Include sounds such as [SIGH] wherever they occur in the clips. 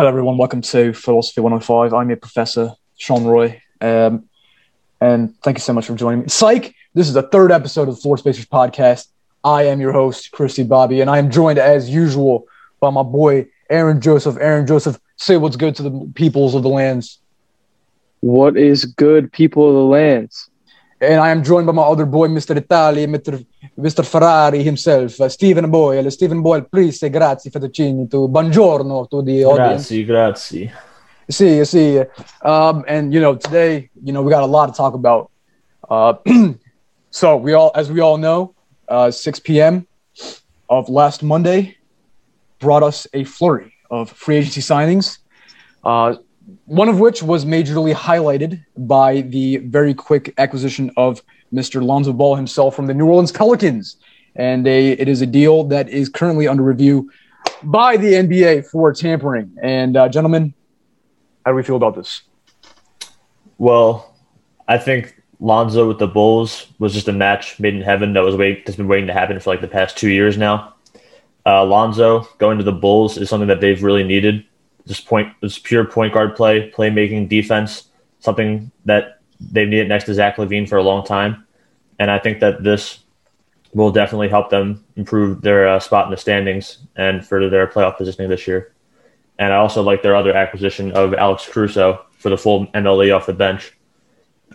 Hello, everyone. Welcome to Philosophy 105. I'm your professor, Sean Roy. Um, and thank you so much for joining me. Psych, this is the third episode of the Floor Spacers podcast. I am your host, Christy Bobby, and I am joined as usual by my boy, Aaron Joseph. Aaron Joseph, say what's good to the peoples of the lands. What is good, people of the lands? And I am joined by my other boy, Mr. Italy, Mr. Mr. Ferrari himself, uh, Stephen Boyle. Stephen Boyle, please say grazie fettuccine to buongiorno to the audience. Grazie, grazie. See, see. Um, and you know, today, you know, we got a lot to talk about. Uh, [CLEARS THROAT] so we all, as we all know, uh, 6 p.m. of last Monday brought us a flurry of free agency signings. Uh, one of which was majorly highlighted by the very quick acquisition of Mr. Lonzo Ball himself from the New Orleans Pelicans. And a, it is a deal that is currently under review by the NBA for tampering. And, uh, gentlemen, how do we feel about this? Well, I think Lonzo with the Bulls was just a match made in heaven that was wait that's been waiting to happen for like the past two years now. Uh, Lonzo going to the Bulls is something that they've really needed. This point, this pure point guard play, playmaking, defense, something that they've needed next to Zach LaVine for a long time, and I think that this will definitely help them improve their uh, spot in the standings and further their playoff positioning this year. And I also like their other acquisition of Alex Caruso for the full MLE off the bench.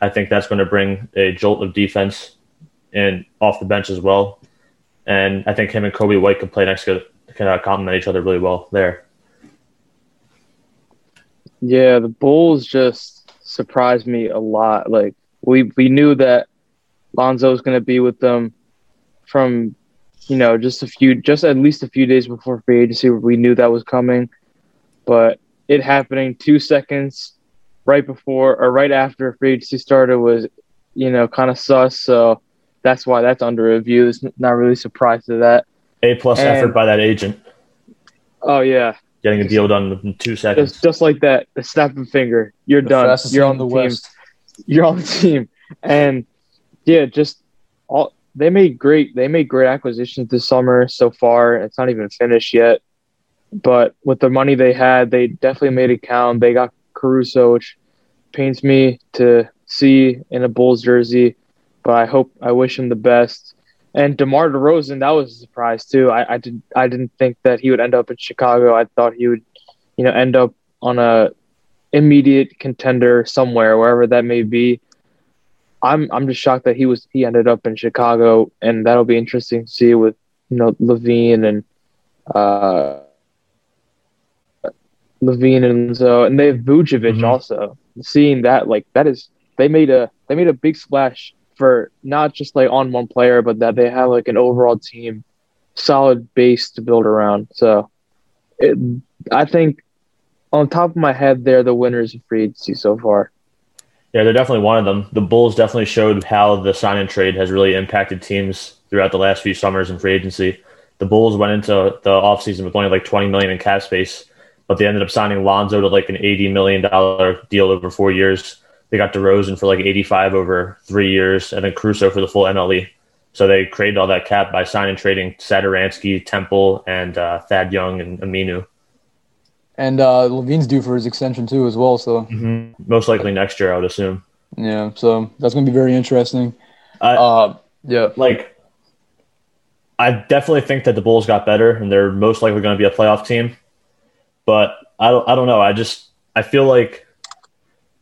I think that's going to bring a jolt of defense and off the bench as well. And I think him and Coby White can play next to can uh, complement each other really well there. Yeah, the Bulls just surprised me a lot. Like we we knew that Lonzo was going to be with them from you know just a few just at least a few days before free agency. We knew that was coming, but it happening two seconds right before or right after free agency started was you know kind of sus. So that's why that's under review. It's not really surprised to that. A plus effort by that agent, Oh yeah, getting a deal done in two seconds. just just like that, the snap of a finger, you're The done. You're on in the, the team. West. You're on the team, and yeah, just all they made great. They made great acquisitions this summer so far. It's not even finished yet, but with the money they had, they definitely made it count. They got Caruso, which pains me to see in a Bulls jersey, but I hope I wish him the best. And DeMar DeRozan, that was a surprise too. I, I did I didn't think that he would end up in Chicago. I thought he would, you know, end up on a immediate contender somewhere, wherever that may be. I'm I'm just shocked that he was he ended up in Chicago, and that'll be interesting to see with you know LaVine and uh LaVine and so and they have Vucevic Mhm. also. Seeing that like that is they made a they made a big splash for not just like on one player, but that they have like an overall team, solid base to build around. So, it, I think on top of my head, they're the winners of free agency so far. Yeah, they're definitely one of them. The Bulls definitely showed how the sign and trade has really impacted teams throughout the last few summers in free agency. The Bulls went into the offseason with only like 20 million in cap space, but they ended up signing Lonzo to like an 80 million dollar deal over 4 years. They got DeRozan for like 85 over 3 years and then Caruso for the full MLE. So they created all that cap by signing trading Satoransky, Temple, and uh, Thad Young and Aminu. And uh, LaVine's due for his extension too, as well. So Most likely next year, I would assume. yeah, so that's going to be very interesting. Uh, yeah, like I definitely think that the Bulls got better and they're most likely going to be a playoff team. But I don't, I don't know. I just I feel like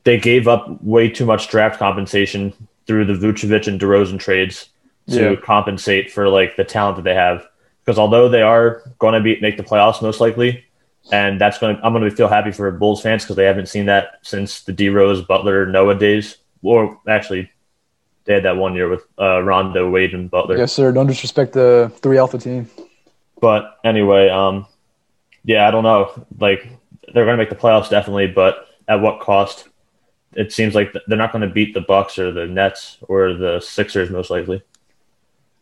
they gave up way too much draft compensation through the Vucevic and DeRozan trades to Yeah. compensate for like the talent that they have. Because although they are going to be make the playoffs most likely, and that's going to I'm going to feel happy for Bulls fans because they haven't seen that since the D Rose Butler Noah days. Or actually, they had that one year with uh, Rondo, Wade, and Butler. yes, sir. Don't disrespect the three alpha team. But anyway, um, yeah, I don't know. Like they're going to make the playoffs definitely, but at what cost? It seems like they're not going to beat the Bucks or the Nets or the Sixers most likely.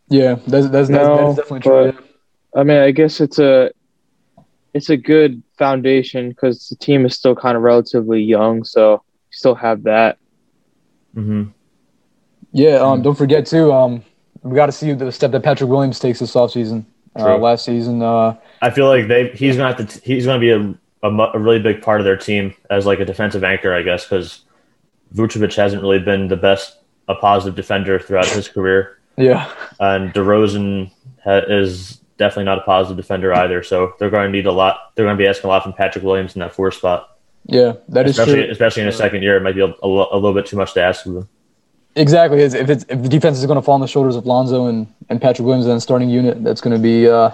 Yeah, that's that's, that's, No, that's definitely true. but- I mean, I guess it's a it's a good foundation because the team is still kind of relatively young, so you still have that. hmm Yeah, um, don't forget too. Um, we got to see the step that Patrick Williams takes this offseason. Uh, last season, uh, I feel like they he's going to have to he's going to be a a, a really big part of their team as like a defensive anchor, I guess, because Vucevic hasn't really been the best a positive defender throughout his career, Yeah. and DeRozan ha- is definitely not a positive defender either. So they're going to need a lot. They're going to be asking a lot from Patrick Williams in that four spot, Yeah, that is especially true. especially in his second year. It might be a, a, a little bit too much to ask of them. Exactly. If it's if the defense is going to fall on the shoulders of Lonzo and, and Patrick Williams and starting unit, that's going to be uh,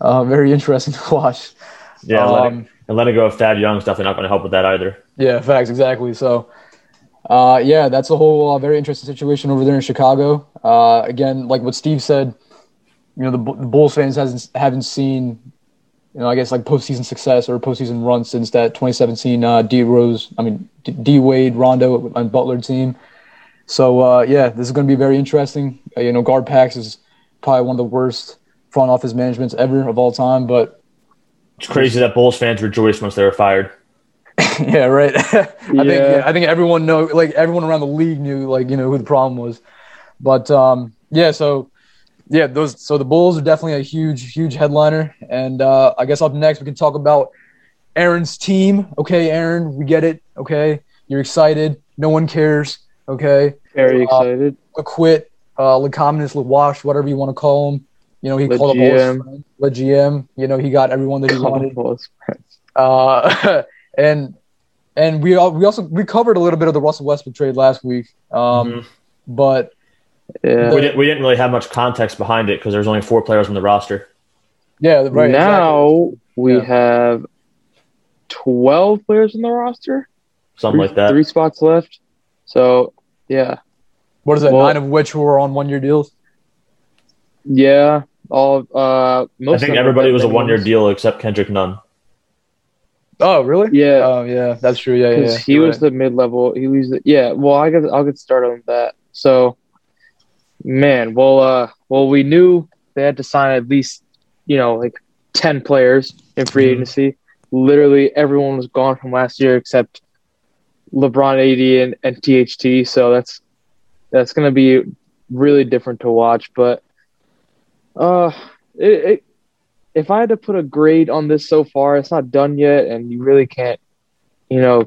uh, very interesting [LAUGHS] to watch. Yeah, and letting, Um, and letting go of Thad Young's definitely not going to help with that either. Yeah, facts exactly. So, uh, yeah, that's a whole uh, very interesting situation over there in Chicago. Uh, again, like what Steve said, you know, the, the Bulls fans hasn't haven't seen, you know, I guess like postseason success or postseason run since that 2017 uh, D Rose, I mean D- D Wade, Rondo, and Butler team. So uh, yeah, this is going to be very interesting. Uh, you know, GarPax is probably one of the worst front office managements ever of all time, but It's crazy that Bulls fans rejoiced once they were fired. [LAUGHS] yeah, right. [LAUGHS] I think Yeah. yeah, I think everyone know like everyone around the league knew like you know who the problem was, but um, yeah. So yeah, those so the Bulls are definitely a huge huge headliner, and uh, I guess up next we can talk about Aaron's team. Okay, Aaron, we get it. Okay, you're excited. No one cares. Okay, Very Uh, excited. acquit, uh, Lecominus, Lewash, whatever you want to call him. You know, he Le called up all his GM. friends. Le GM. You know, he got everyone that he wanted Close. uh, [LAUGHS] and and we all, we also we covered a little bit of the Russell Westbrook trade last week, um, Mhm. but Yeah. We didn't, we didn't really have much context behind it because there's only four players on the roster. yeah, right now we Yeah. have twelve players in the roster. Something three, like that. Three spots left. So yeah, What is that? Well- nine of which were on one year deals. yeah. All uh, most. I think them everybody was a one year deal except Kendrick Nunn. Oh, really? Yeah, Oh, yeah, that's true. Yeah, yeah. he You're was right. the mid level. He was the yeah. Well, I get I'll get started on that. So, man, well, uh, well, we knew they had to sign at least you know like ten players in free Mhm. agency. Literally everyone was gone from last year except LeBron, AD, and, and THT. So that's that's gonna be really different to watch. But uh, it, it if I had to put a grade on this so far, it's not done yet, and you really can't, you know,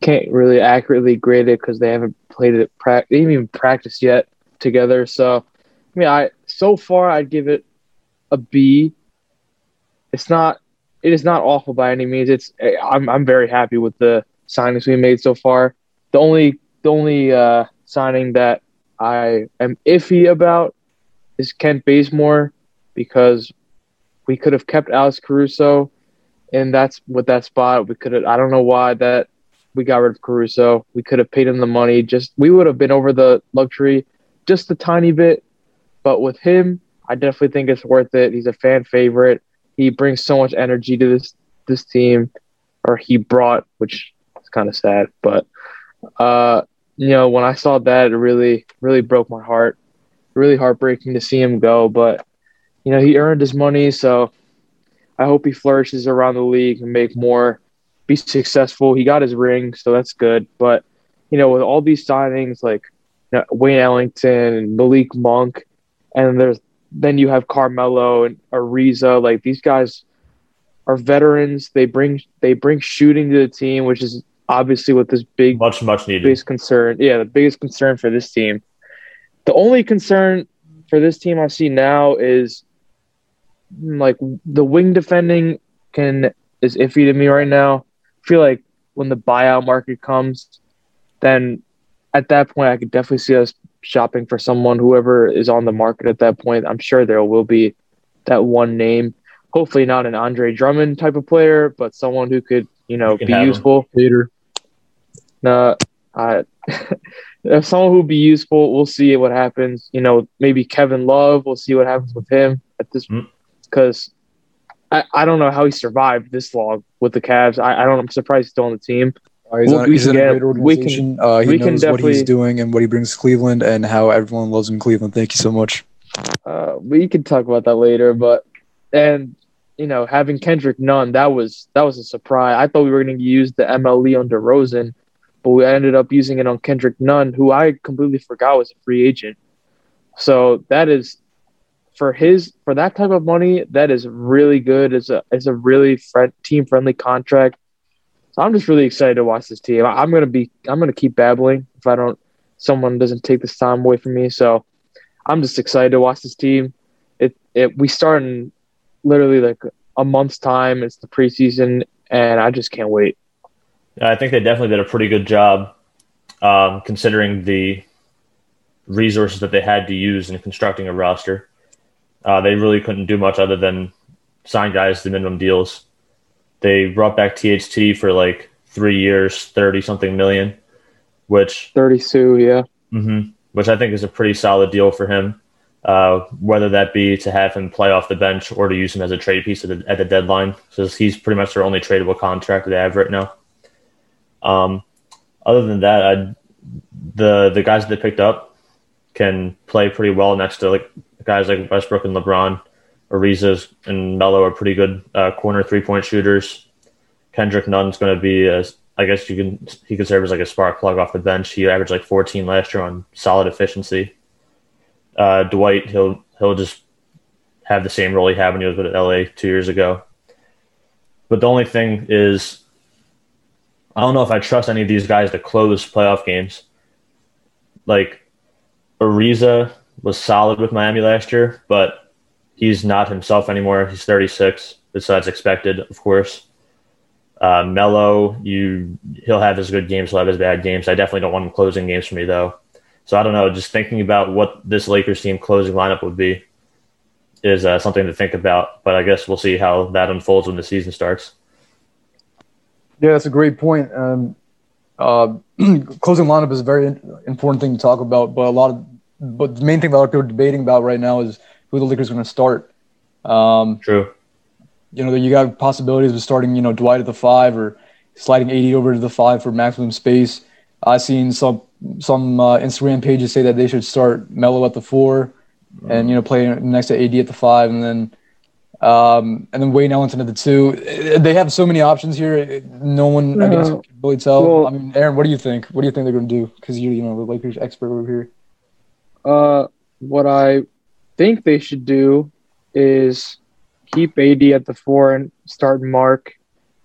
can't really accurately grade it because they haven't played it, pra- they haven't even practiced yet together. So, I mean, I so far I'd give it a B. It's not, it is not awful by any means. It's I'm I'm very happy with the signings we made so far. The only the only uh, signing that I am iffy about is Kent Bazemore because we could have kept Alex Caruso, and that's with that spot. We could have. I don't know why that we got rid of Caruso. We could have paid him the money. Just we would have been over the luxury just a tiny bit, but with him, I definitely think it's worth it. He's a fan favorite. He brings so much energy to this this team, or he brought, which is kind of sad. But uh, you know, when I saw that, it really really broke my heart. Really heartbreaking to see him go, but you know, he earned his money, so I hope he flourishes around the league and make more, be successful. He got his ring, so that's good. But you know, with all these signings like you know, Wayne Ellington and Malik Monk, and there's then you have Carmelo and Ariza. Like these guys are veterans. They bring they bring shooting to the team, which is obviously what this big Much, much needed. biggest concern. Yeah, the biggest concern for this team. The only concern for this team I see now is like the wing defending can is iffy to me right now. I feel like when the buyout market comes, then at that point I could definitely see us shopping for someone, whoever is on the market at that point. I'm sure there will be that one name. Hopefully not an Andre Drummond type of player, but someone who could, you know, You be useful. Hater. No, I [LAUGHS] if someone who'd be useful, we'll see what happens. You know, maybe Kevin Love. We'll see what happens with him at this Mm. Because I, I don't know how he survived this long with the Cavs. I, I don't. I'm surprised he's still on the team. Uh, he's Well, on- he's in a great we can- organization. uh, he knows what he's doing and what he brings to Cleveland and how everyone loves him in Cleveland. Thank you so much. Uh, we can talk about that later. But and you know, having Kendrick Nunn, that was that was a surprise. I thought we were going to use the MLE on DeRozan, but we ended up using it on Kendrick Nunn, who I completely forgot was a free agent. So that is for his for that type of money, that is really good. It's a it's a really friend, team friendly contract. So I'm just really excited to watch this team. I, am gonna be I'm gonna keep babbling if I don't someone doesn't take this time away from me. So I'm just excited to watch this team. It it we start in literally like a month's time. It's the preseason, and I just can't wait. I think they definitely did a pretty good job, um, considering the resources that they had to use in constructing a roster. Uh, they really couldn't do much other than sign guys to minimum deals. They brought back THT for like three years, thirty something million, which thirty two, yeah, mm-hmm, which I think is a pretty solid deal for him. Uh, whether that be to have him play off the bench or to use him as a trade piece at the, at the deadline, because he's pretty much their only tradable contract that they have right now. Um, other than that, I'd, the the guys that they picked up can play pretty well next to like guys like Westbrook and LeBron. Ariza and Melo are pretty good uh, corner three point shooters. Kendrick Nunn's going to be, I guess you can he could serve as like a spark plug off the bench. He averaged like 14 last year on solid efficiency. Uh, Dwight, he'll he'll just have the same role he had when he was with LA two years ago. But the only thing is, I don't know if I trust any of these guys to close playoff games. Like Ariza was solid with Miami last year, but he's not himself anymore. He's 36, besides expected, of course. Uh, Melo, you he'll have his good games, he'll have his bad games. I definitely don't want him closing games for me though. So I don't know. Just thinking about what this Lakers team closing lineup would be is uh, something to think about. But I guess we'll see how that unfolds when the season starts. Yeah, that's a great point. Um, uh, [CLEARS THROAT] closing lineup is a very important thing to talk about, but a lot of but the main thing that a lot of people are debating about right now is who the Lakers are going to start. Um, True. You know, you got possibilities of starting, you know, Dwight at the five or sliding AD over to the five for maximum space. I've seen some some uh, Instagram pages say that they should start Melo at the 4 mm-hmm. and you know play next to AD at the five, and then um, and then Wayne Ellington at the two. They have so many options here. No one, no. I guess, can really tell. Well, I mean, Aaron, what do you think? What do you think they're going to do? Because you're, you know, the Lakers expert over here. Uh, what I think they should do is keep AD at the four and start Marc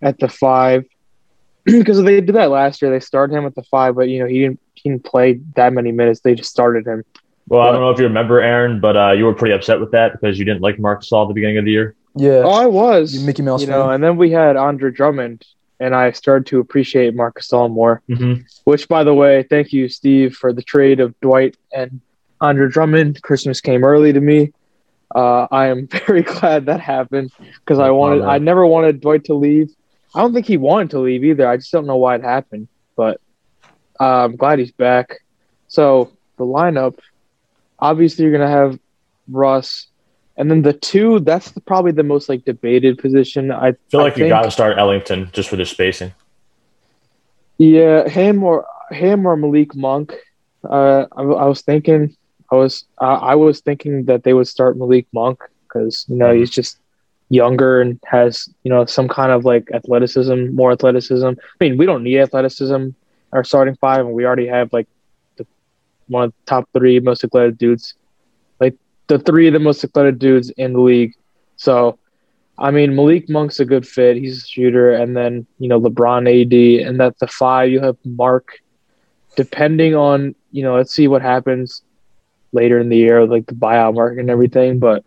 at the five. [CLEARS THROAT] because they did that last year. They started him at the five, but you know he didn't he didn't play that many minutes. They just started him. Well, but, I don't know if you remember Aaron, but uh, you were pretty upset with that because you didn't like Marc Gasol at the beginning of the year. Yeah. Oh, I was. Mickey Mouse. You fan. know, and then we had Andre Drummond, and I started to appreciate Marc Gasol more. Mm-hmm. Which, by the way, thank you, Steve, for the trade of Dwight and Andre Drummond. Christmas came early to me. Uh, I am [LAUGHS] very glad that happened because I wanted. I never wanted Dwight to leave. I don't think he wanted to leave either. I just don't know why it happened. But uh, I'm glad he's back. So the lineup, obviously, you're gonna have Russ, and then the two. That's the, probably the most like debated position. I feel like I you got to start Ellington just for the spacing. Yeah, him or him or Malik Monk. Uh, I, I was thinking I was uh, I was thinking that they would start Malik Monk because you know he's just younger and has you know some kind of like athleticism, more athleticism. I mean, we don't need athleticism our starting five, and we already have like the one of the top three most athletic dudes, like the three of the most athletic dudes in the league. So, I mean, Malik Monk's a good fit. He's a shooter, and then you know LeBron, AD, and that's the five. You have Marc. Depending on you know, let's see what happens later in the year, like the buyout market and everything. But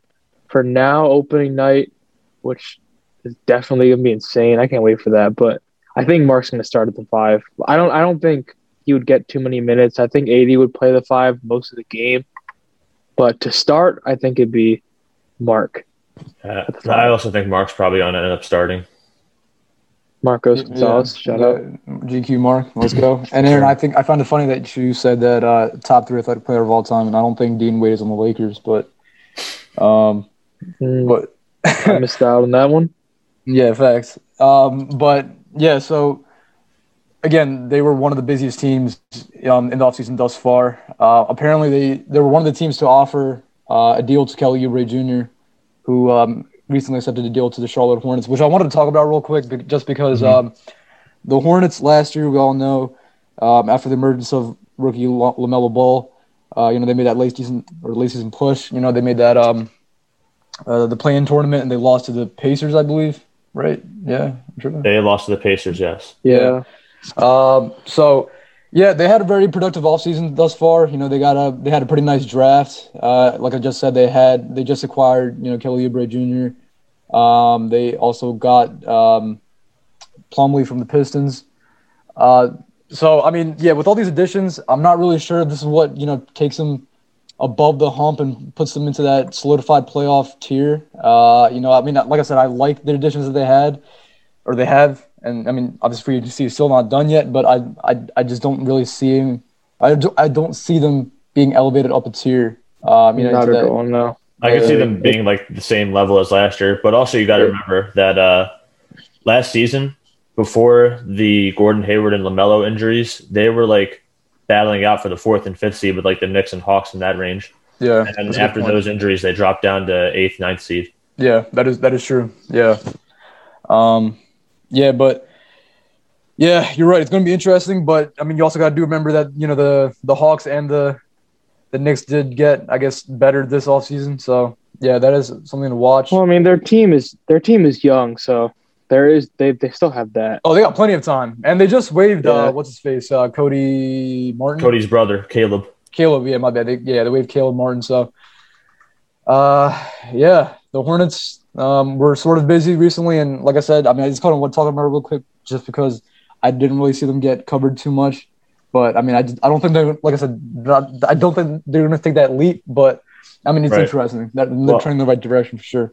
for now, opening night, which is definitely gonna be insane. I can't wait for that. But I think Marc's gonna start at the five. I don't. I don't think he would get too many minutes. I think AD would play the five most of the game. But to start, I think it'd be Marc. Uh, I also think Marc's probably going to end up starting. Marcos Gonzalez, yeah, shout out. GQ Mark, let's go. [LAUGHS] And Aaron, I think I found it funny that you said that uh, top three athletic player of all time, and I don't think Dean Wade is on the Lakers, but um, mm, but I missed out on that one. [LAUGHS] Yeah, facts. Um, but yeah, so again, they were one of the busiest teams um, in the offseason thus far. Uh, apparently, they they were one of the teams to offer uh, a deal to Kelly Oubre Jr., who um, recently accepted a deal to the Charlotte Hornets, which I wanted to talk about real quick, just because mm-hmm. um, the Hornets last year, we all know, um, after the emergence of rookie LaMelo Ball, uh, you know, they made that late season or late season push. You know, they made that um, uh, the play-in tournament and they lost to the Pacers, I believe. Right? Yeah, I'm sure. They lost to the Pacers, yes. Yeah. Um, so yeah, they had a very productive offseason thus far. You know, they got a they had a pretty nice draft. Uh, like I just said, they had they just acquired you know Kelly Oubre Jr. Um, they also got um, Plumlee from the Pistons. Uh, so I mean, yeah, with all these additions, I'm not really sure this is what you know takes them above the hump and puts them into that solidified playoff tier. Uh, you know, I mean, like I said, I like the additions that they had or they have, and I mean, obviously free agency is still not done yet, but I I, I just don't really see him. I, do, I don't see them being elevated up a tier. Um, you know, Not into at that- all, no. I can see Uh, them being like the same level as last year, but also you got to Yeah. remember that uh, last season, before the Gordon Hayward and LaMelo injuries, they were like battling out for the fourth and fifth seed with like the Knicks and Hawks in that range. yeah. And then that's a good after those injuries, they dropped down to eighth, ninth seed. Yeah, that is that is true. Yeah. Um yeah, but yeah, you're right. It's going to be interesting, but I mean, you also got to do remember that, you know, the the Hawks and the the Knicks did get I guess better this offseason. So, yeah, that is something to watch. Well, I mean, their team is their team is young, so there is they they still have that. Oh, they got plenty of time. And they just waived Yeah. uh what's his face? Uh Cody Martin. Cody's brother, Caleb. Caleb, yeah, my bad. They, yeah, they waived Caleb Martin. So, uh, yeah, the Hornets um, were sort of busy recently, and like I said, I mean, I just kind of want to talk about it real quick, just because I didn't really see them get covered too much. But I mean, I, just, I don't think they're like I said, not, I don't think they're going to take that leap. But I mean, it's Right. interesting that they're Well- trending in the right direction for sure.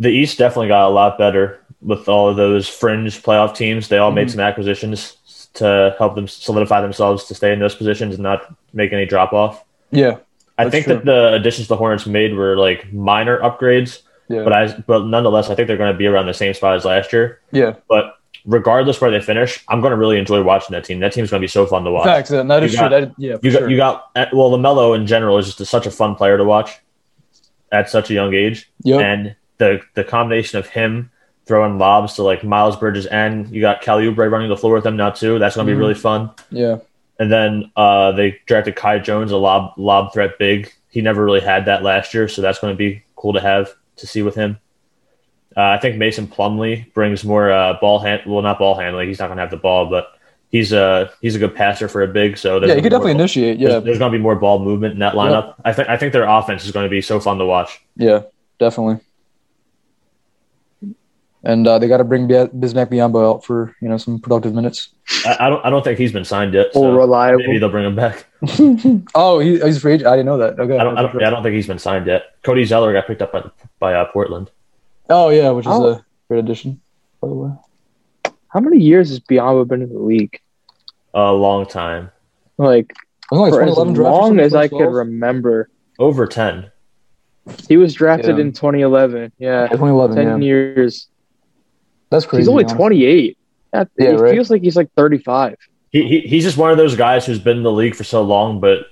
The East definitely got a lot better with all of those fringe playoff teams. They all made Mhm. some acquisitions to help them solidify themselves to stay in those positions and not make any drop off. Yeah, I think true. that the additions the Hornets made were like minor upgrades, yeah, but I but nonetheless I think they're going to be around the same spot as last year. yeah. But regardless where they finish, I'm going to really enjoy watching that team. That team's going to be so fun to watch. Facts. That is You true. got- That yeah, You got sure. you got uh, well LaMelo in general is just a, such a fun player to watch at such a young age, Yep. and the the combination of him throwing lobs to like Miles Bridges and you got Kelly Oubre running the floor with them now too. That's going to Mhm. be really fun. yeah, And then uh, they drafted Kai Jones, a lob lob threat big. He never really had that last year, so that's going to be cool to have to see with him. Uh, I think Mason Plumlee brings more uh, ball hand. Well, not ball handling. He's not going to have the ball, but he's a he's a good passer for a big. So there's yeah. You could definitely more- initiate. Yeah, there's going to be more ball movement in that lineup. I think I think their offense is going to be so fun to watch. Yeah, definitely. And uh, they got to bring Bi- Bismack Biyombo out for you know some productive minutes. I, I don't I don't think he's been signed yet. Or So reliable. maybe they'll bring him back. [LAUGHS] oh, he, he's free agent. I didn't know that. Okay. I don't I don't, yeah, I don't think he's been signed yet. Cody Zeller got picked up by by uh, Portland. Oh yeah, which is Oh. a great addition. By the way. How many years has Biyombo been in the league? A long time, Like Wasn't for as 2011 draft or long as I could remember. over ten. He was drafted Yeah. in 2011. Yeah, Yeah, 2011. 10 Yeah. years. That's crazy. he's only to 28. That, Yeah, he right. feels like he's like 35. He, he he's just one of those guys who's been in the league for so long, but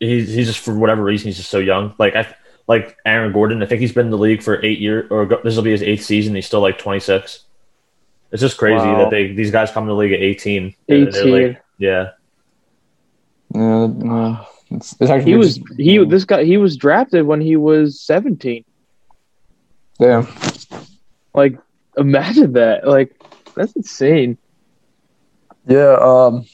he's he's just for whatever reason he's just so young. Like I like Aaron Gordon. I think he's been in the league for eight years, or this will be his eighth season. He's still like twenty six. It's just crazy Wow. that they these guys come to the league at eighteen. 18. like- yeah, Yeah, no, it's, it's actually He was just- he this guy he was drafted when he was 17. Damn. Like imagine that. Like that's insane. Yeah. Um.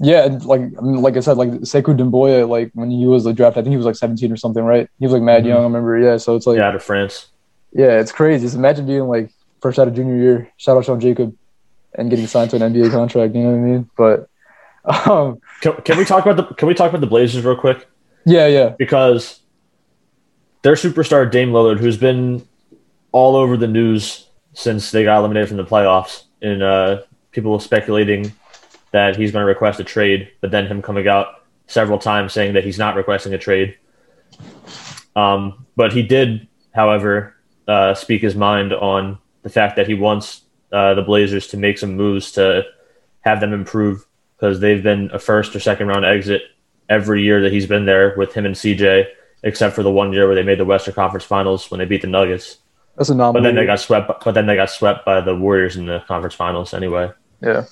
Yeah, and like I mean, like I said, like Sekou Doumbouya, like when he was the draft, I think he was like 17 or something, right? He was like mad Mhm. young. I remember. Yeah. So it's like, yeah, yeah, out of France. Yeah, it's crazy. Just imagine being like first out of junior year. Shout out Sean Jacob, and getting signed to an NBA contract. You know what I mean? But, [LAUGHS] um, Can, can we talk about the Can we talk about the Blazers real quick? yeah, yeah, because their superstar Dame Lillard, who's been all over the news since they got eliminated from the playoffs, and uh, people speculating that he's going to request a trade, but then him coming out several times saying that he's not requesting a trade. Um, but he did, however, uh, speak his mind on the fact that he wants uh, the Blazers to make some moves to have them improve because they've been a first or second round exit every year that he's been there with him and CJ, except for the one year where they made the Western Conference Finals when they beat the Nuggets. That's a But then they got swept. But then they got swept by the Warriors in the conference finals anyway. yeah,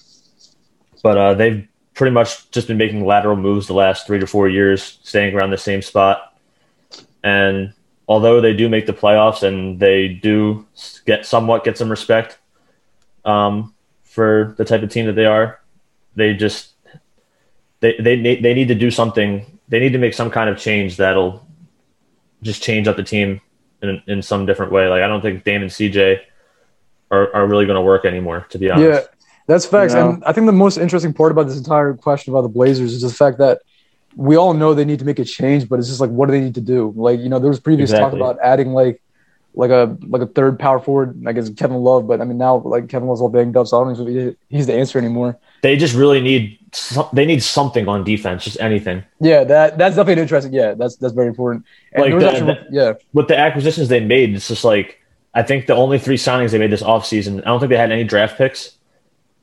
But uh, they've pretty much just been making lateral moves the last three to four years, staying around the same spot. And although they do make the playoffs and they do get somewhat get some respect um, for the type of team that they are, they just they they they need to do something. They need to make some kind of change that'll just change up the team in in some different way. Like I don't think Dame and CJ are, are really going to work anymore. To be honest, Yeah, that's facts. No. And I think the most interesting part about this entire question about the Blazers is the fact that we all know they need to make a change, but it's just like, what do they need to do? Like, you know, there was previous Exactly. talk about adding like, like a like a third power forward, I guess Kevin Love, but I mean now like Kevin Love's all banged up, so I don't think he's the answer anymore. They just really need some, they need something on defense, just anything. Yeah, that that's definitely interesting. Yeah, that's that's very important. And Like there was the- yeah, With the acquisitions they made, it's just like I think the only three signings they made this offseason, I don't think they had any draft picks,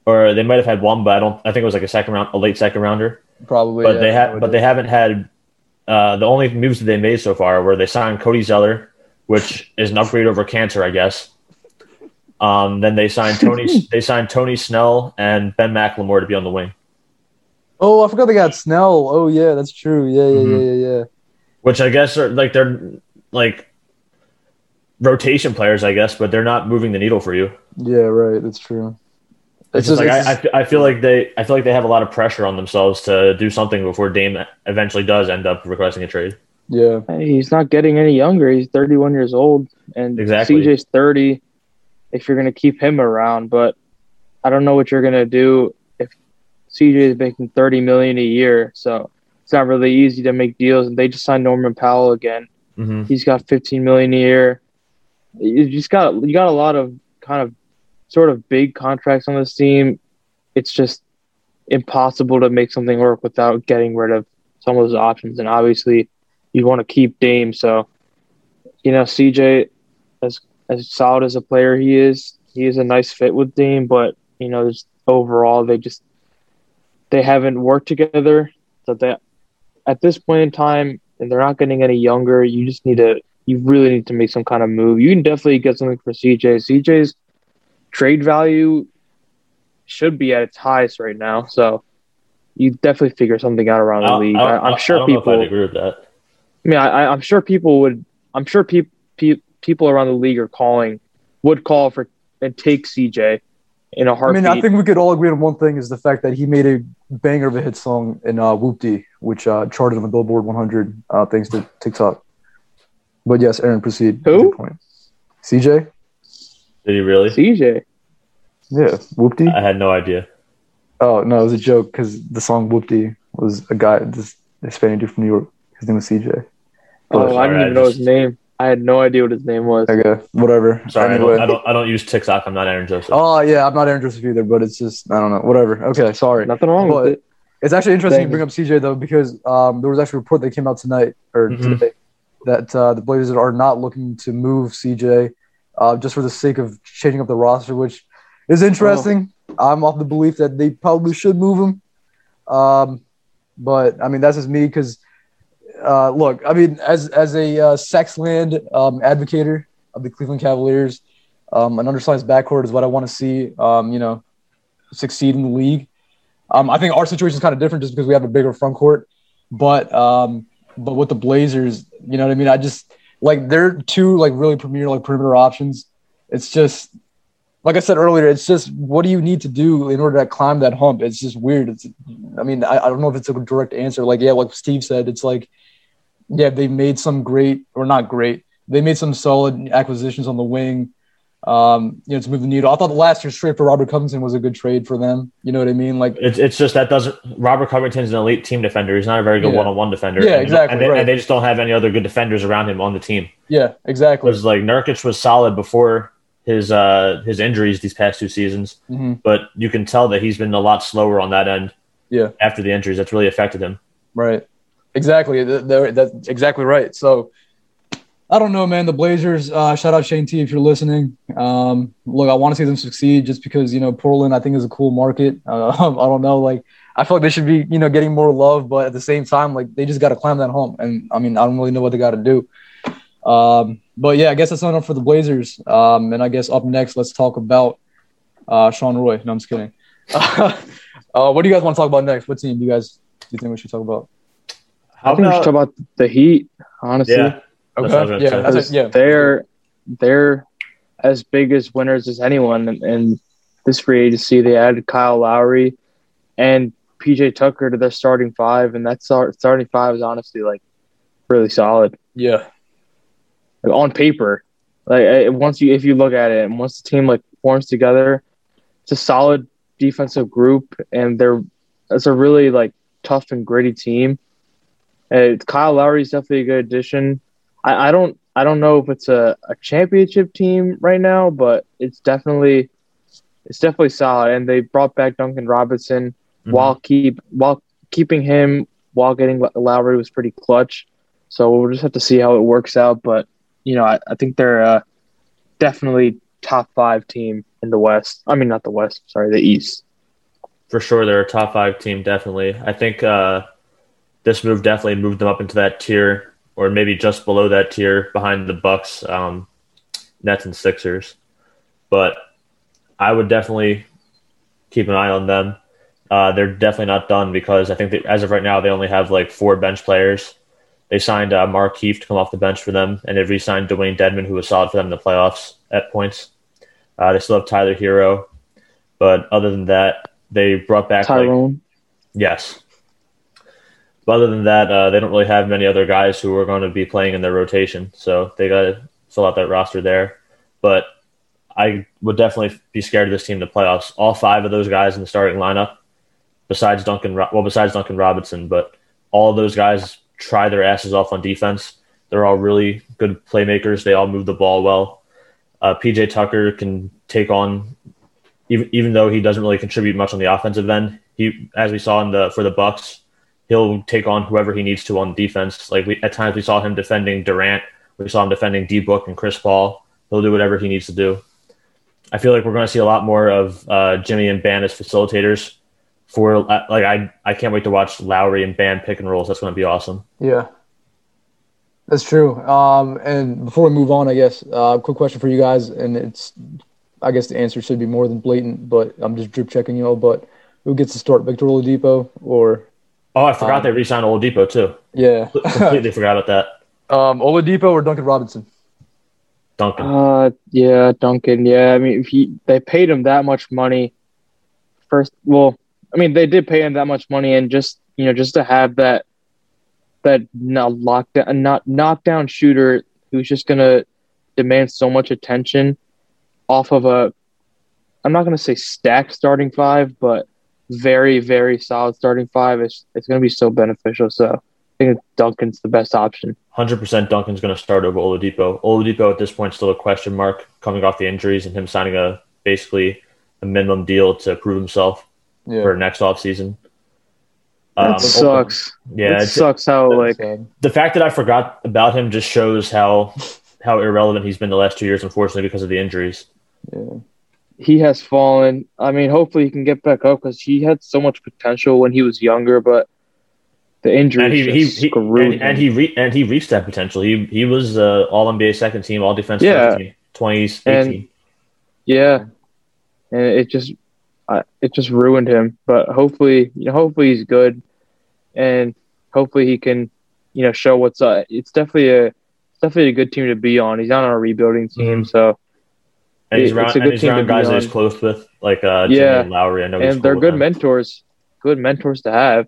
or they might have had one, but I don't. I think it was like a second round, a late second rounder. probably. but yeah, they have. But they haven't had uh, the only moves that they made so far were they signed Cody Zeller, which is an upgrade over Kanter, I guess. Um, then they signed [LAUGHS] Tony they signed Tony Snell and Ben McLemore to be on the wing, Oh, I forgot they got Snell. Oh yeah, that's true. Yeah, yeah, Mhm. yeah, yeah, yeah. which I guess are like they're like rotation players, I guess, but they're not moving the needle for you. Yeah, right. That's true. It's, just like I, I, I feel like they I feel like they have a lot of pressure on themselves to do something before Dame eventually does end up requesting a trade. yeah, Hey, he's not getting any younger. He's 31 years old, and Exactly. CJ's 30. If you're going to keep him around, but I don't know what you're going to do if CJ is making 30 million a year. So it's not really easy to make deals. And they just signed Norman Powell again. Mm-hmm. He's got 15 million a year. You just got you got a lot of kind of sort of big contracts on this team. It's just impossible to make something work without getting rid of some of those options. And obviously, you want to keep Dame. So, you know, CJ, as solid as a player he is, he is a nice fit with Dame. But you know, just overall, they just they haven't worked together. So that at this point in time, and they're not getting any younger. You just need to, you really need to make some kind of move. You can definitely get something for CJ. CJ's trade value should be at its highest right now. So you definitely figure something out around the league. I, am sure I don't know people. agree with that. I mean, I, I'm sure people would. I'm sure people people around the league are calling, would call for and take CJ in a I heartbeat. mean, I think we could all agree on one thing is the fact that he made a banger of a hit song in uh, Whoopty, which uh, charted on the Billboard 100 uh, thanks to TikTok. But yes, Aaron, proceed. Who? With Point. CJ? Did he really? CJ. Yeah, Whoopty. I had no idea. Oh no, it was a joke because the song Whoopty was a guy, this Hispanic dude from New York. His name was CJ. Oh, I didn't sorry, even I know his name. I had no idea what his name was. okay, whatever. Sorry, Anyway. I, don't, I don't. I don't use TikTok. I'm not Aaron Joseph. Oh yeah, I'm not Aaron Joseph either, but it's just I don't know. Whatever. Okay, sorry. Nothing wrong But- with it. It's actually interesting you bring up CJ though because um, there was actually a report that came out tonight or Mhm. today that uh, the Blazers are not looking to move CJ uh, just for the sake of changing up the roster, which is interesting. I'm of the belief that they probably should move him, um, but I mean that's just me because uh, look, I mean as as a uh, Sexland um, of the Cleveland Cavaliers, um, an undersized backcourt is what I want to see. Um, you know, succeed in the league. Um, I think our situation is kind of different just because we have a bigger front court, but um, but with the Blazers, you know what I mean. I just like they're two like really premier like perimeter options. It's just like I said earlier. It's just what do you need to do in order to climb that hump? It's just weird. It's I mean I, I don't know if it's a direct answer. Like yeah, like Steve said, it's like yeah they made some great or not great. They made some solid acquisitions on the wing um, you know, to move the needle. I thought the last year's trade for Robert Covington was a good trade for them. You know what I mean? Like, It's, it's just that doesn't. Robert Covington's an elite team defender. He's not a very good one-on-one defender. Yeah, and, exactly, And they, right. and they just don't have any other good defenders around him on the team. yeah, exactly. Because like Nurkic was solid before his uh his injuries these past two seasons, hmm but you can tell that he's been a lot slower on that end. Yeah. After the injuries, that's really affected him. Right. Exactly. Th- th- That's exactly right. So, I don't know, man. The Blazers. Uh, shout out Shane T if you're listening. Um, look, I want to see them succeed just because you know Portland. I think is a cool market. Uh, [LAUGHS] I don't know. Like, I feel like they should be you know getting more love, but at the same time, like they just got to climb that home. And I mean, I don't really know what they got to do. Um, but yeah, I guess that's enough for the Blazers. Um, and I guess up next, let's talk about uh, Sean Roy. No, I'm just kidding. [LAUGHS] uh, what do you guys want to talk about next? What team do you guys do you think we should talk about? I think we should talk about the Heat. Honestly, Yeah. That's what I was Okay. Yeah, say. that's Because a, yeah. they're they're as big as winners as anyone in, in this free agency. They added Kyle Lowry and PJ Tucker to their starting five, and that start, starting five is honestly like really solid Yeah. Like, on paper. Like once you if you look at it, and once the team like forms together, it's a solid defensive group, and they're it's a really like tough and gritty team. And Kyle Lowry is definitely a good addition. I, I don't I don't know if it's a, a championship team right now, but it's definitely it's definitely solid. And they brought back Duncan Robinson Mhm. while keep while keeping him while getting Lowry was pretty clutch. So we'll just have to see how it works out. But you know, I, I think they're uh, definitely top five team in the West. I mean, not the West. Sorry, the East. for sure they're a top five team definitely i think uh, this move definitely moved them up into that tier or maybe just below that tier behind the bucks um, nets and sixers. But i would definitely keep an eye on them. Uh, they're definitely not done because i think that as of right now they only have like four bench players. They signed uh, mark Heath to come off the bench for them and they've re-signed Dewayne Dedmon who was solid for them in the playoffs at points. Uh, they still have Tyler Herro. But other than that they brought back like Tyrone. yes. But other than that, uh, they don't really have many other guys who are going to be playing in their rotation, so they got to fill out that roster there. But I would definitely be scared of this team in the playoffs. All five of those guys in the starting lineup, besides Duncan, well, besides Duncan Robinson, but all those guys try their asses off on defense. They're all really good playmakers. They all move the ball well. Uh, PJ Tucker can take on even even though he doesn't really contribute much on the offensive end, he as we saw in the for the Bucks, he'll take on whoever he needs to on defense. Like we at times we saw him defending Durant, we saw him defending D Book and Chris Paul. He'll do whatever he needs to do. I feel like we're going to see a lot more of uh, Jimmy and Bam as facilitators. For like I I can't wait to watch Lowry and Bam pick and rolls. That's going to be awesome. Yeah. That's true. Um, and before we move on, I guess, uh, quick question for you guys, and it's, I guess the answer should be more than blatant, but I'm just drip checking you all. But who gets to start, Victor Oladipo or Oh, I forgot Um, they re-signed Oladipo too. yeah, [LAUGHS] Completely forgot about that. [LAUGHS] um, Oladipo or Duncan Robinson? Duncan. Uh, yeah, Duncan. Yeah, I mean, if he they paid him that much money, first, well, I mean, they did pay him that much money, and just you know, just to have that that not lockdown, not knockdown shooter who's just gonna demand so much attention off of a, I'm not gonna say stacked starting five, but very very solid starting five. It's it's gonna be so beneficial. So I think Duncan's the best option. Hundred percent, Duncan's going to start over Oladipo. Oladipo at this point still a question mark, coming off the injuries and him signing a basically a minimum deal to prove himself Yeah, for next offseason. That Um, sucks. yeah, it it's, sucks how like the fact that I forgot about him just shows how how irrelevant he's been the last two years, unfortunately, because of the injuries. yeah. He has fallen. I mean, hopefully he can get back up because he had so much potential when he was younger, but the injury And he, he, just he screwed and, and he re- and he reached that potential. He he was uh, all NBA second team, all defense Yeah. twenty eighteen. Yeah, and it just it just ruined him. But hopefully, you know, hopefully he's good, and hopefully he can, you know, show what's up. It's definitely a it's definitely a good team to be on. He's not on a rebuilding team, Mhm. so and he's around, it's a and good he's team to around be guys that he's close with, like uh, Jimmy Yeah. and Lowry. I know and they're good them. mentors, good mentors to have.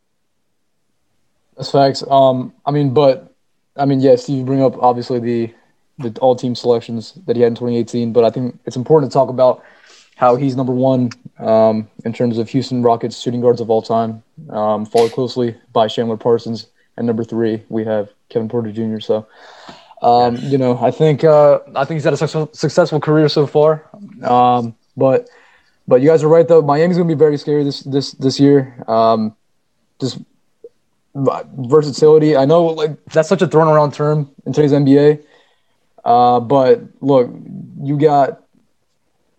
That's facts. Um, I mean, but I mean, yes, you bring up obviously the the all team selections that he had in 2018, but I think it's important to talk about how he's number one um, in terms of Houston Rockets shooting guards of all time, um, followed closely by Chandler Parsons, and number three we have Kevin Porter Jr. So, um, you know, I think uh, I think he's had a successful, successful career so far, um, but. But you guys are right though. Miami's gonna be very scary this this this year. Um, just versatility. I know like that's such a thrown around term in today's NBA. Uh, but look, you got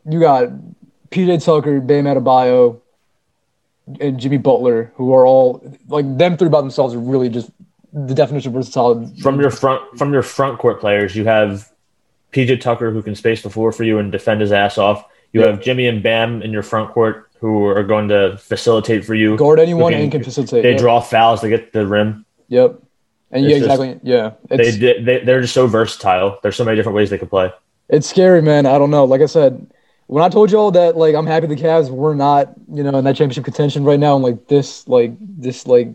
you got PJ Tucker, Bam Adebayo, and Jimmy Butler, who are all like them three by themselves are really just the definition of versatile. from your front from your front court players, you have PJ Tucker who can space the floor for you and defend his ass off. You Yeah. have Jimmy and Bam in your front court who are going to facilitate for you. guard anyone can- and can facilitate. They Yep. draw fouls to get the rim. Yep. And It's yeah, just- exactly. Yeah, it's they they they're just so versatile. There's so many different ways they could play. it's scary, man. I don't know. Like I said, when I told y'all that, like I'm happy the Cavs were not, you know, in that championship contention right now, and like this, like this, like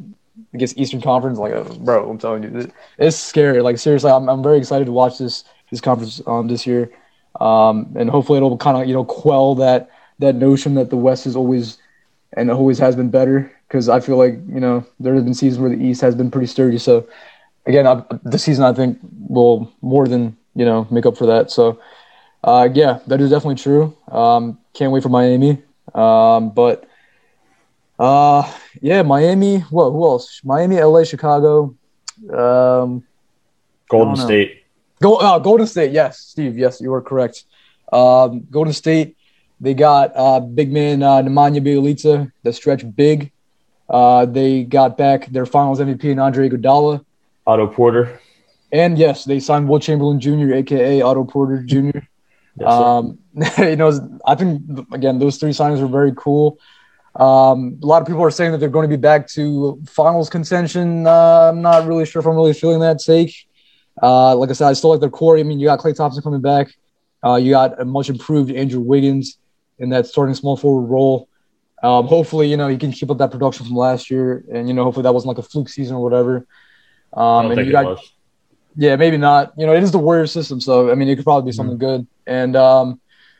Guess Eastern Conference, like, uh, bro, I'm telling you, it- it's scary. Like seriously, I'm I'm very excited to watch this this conference um this year, um, and hopefully it'll kind of you know quell that that notion that the West is always and always has been better because I feel like you know there have been seasons where the East has been pretty sturdy. So again, I, this season I think will more than you know make up for that. So uh, yeah, that is definitely true. Um, can't wait for Miami. Um, but uh, yeah, Miami. What? Who else? Miami, LA, Chicago. Um, Golden I don't know. State. Go, uh, Golden State. Yes, Steve. Yes, you are correct. Um, Golden State. They got uh, big man uh, Nemanja Bjelica, the stretch big. Uh, they got back their Finals MVP and Andre Iguodala, Otto Porter. and yes, they signed Will Chamberlain Jr., aka Otto Porter Jr. Yes. Um, [LAUGHS] you know, I think again those three signings were very cool. Um, a lot of people are saying that they're going to be back to finals contention. Uh, I'm not really sure if I'm really feeling that take. Uh, like I said, I still like their core. I mean, you got Klay Thompson coming back. Uh, you got a much improved Andrew Wiggins in that starting small forward role. Um, hopefully, you know, he can keep up that production from last year, and you know, hopefully that wasn't like a fluke season or whatever. Um, and think you it got was. yeah, maybe not. You know, it is the Warrior system, so I mean, it could probably be something good. And um,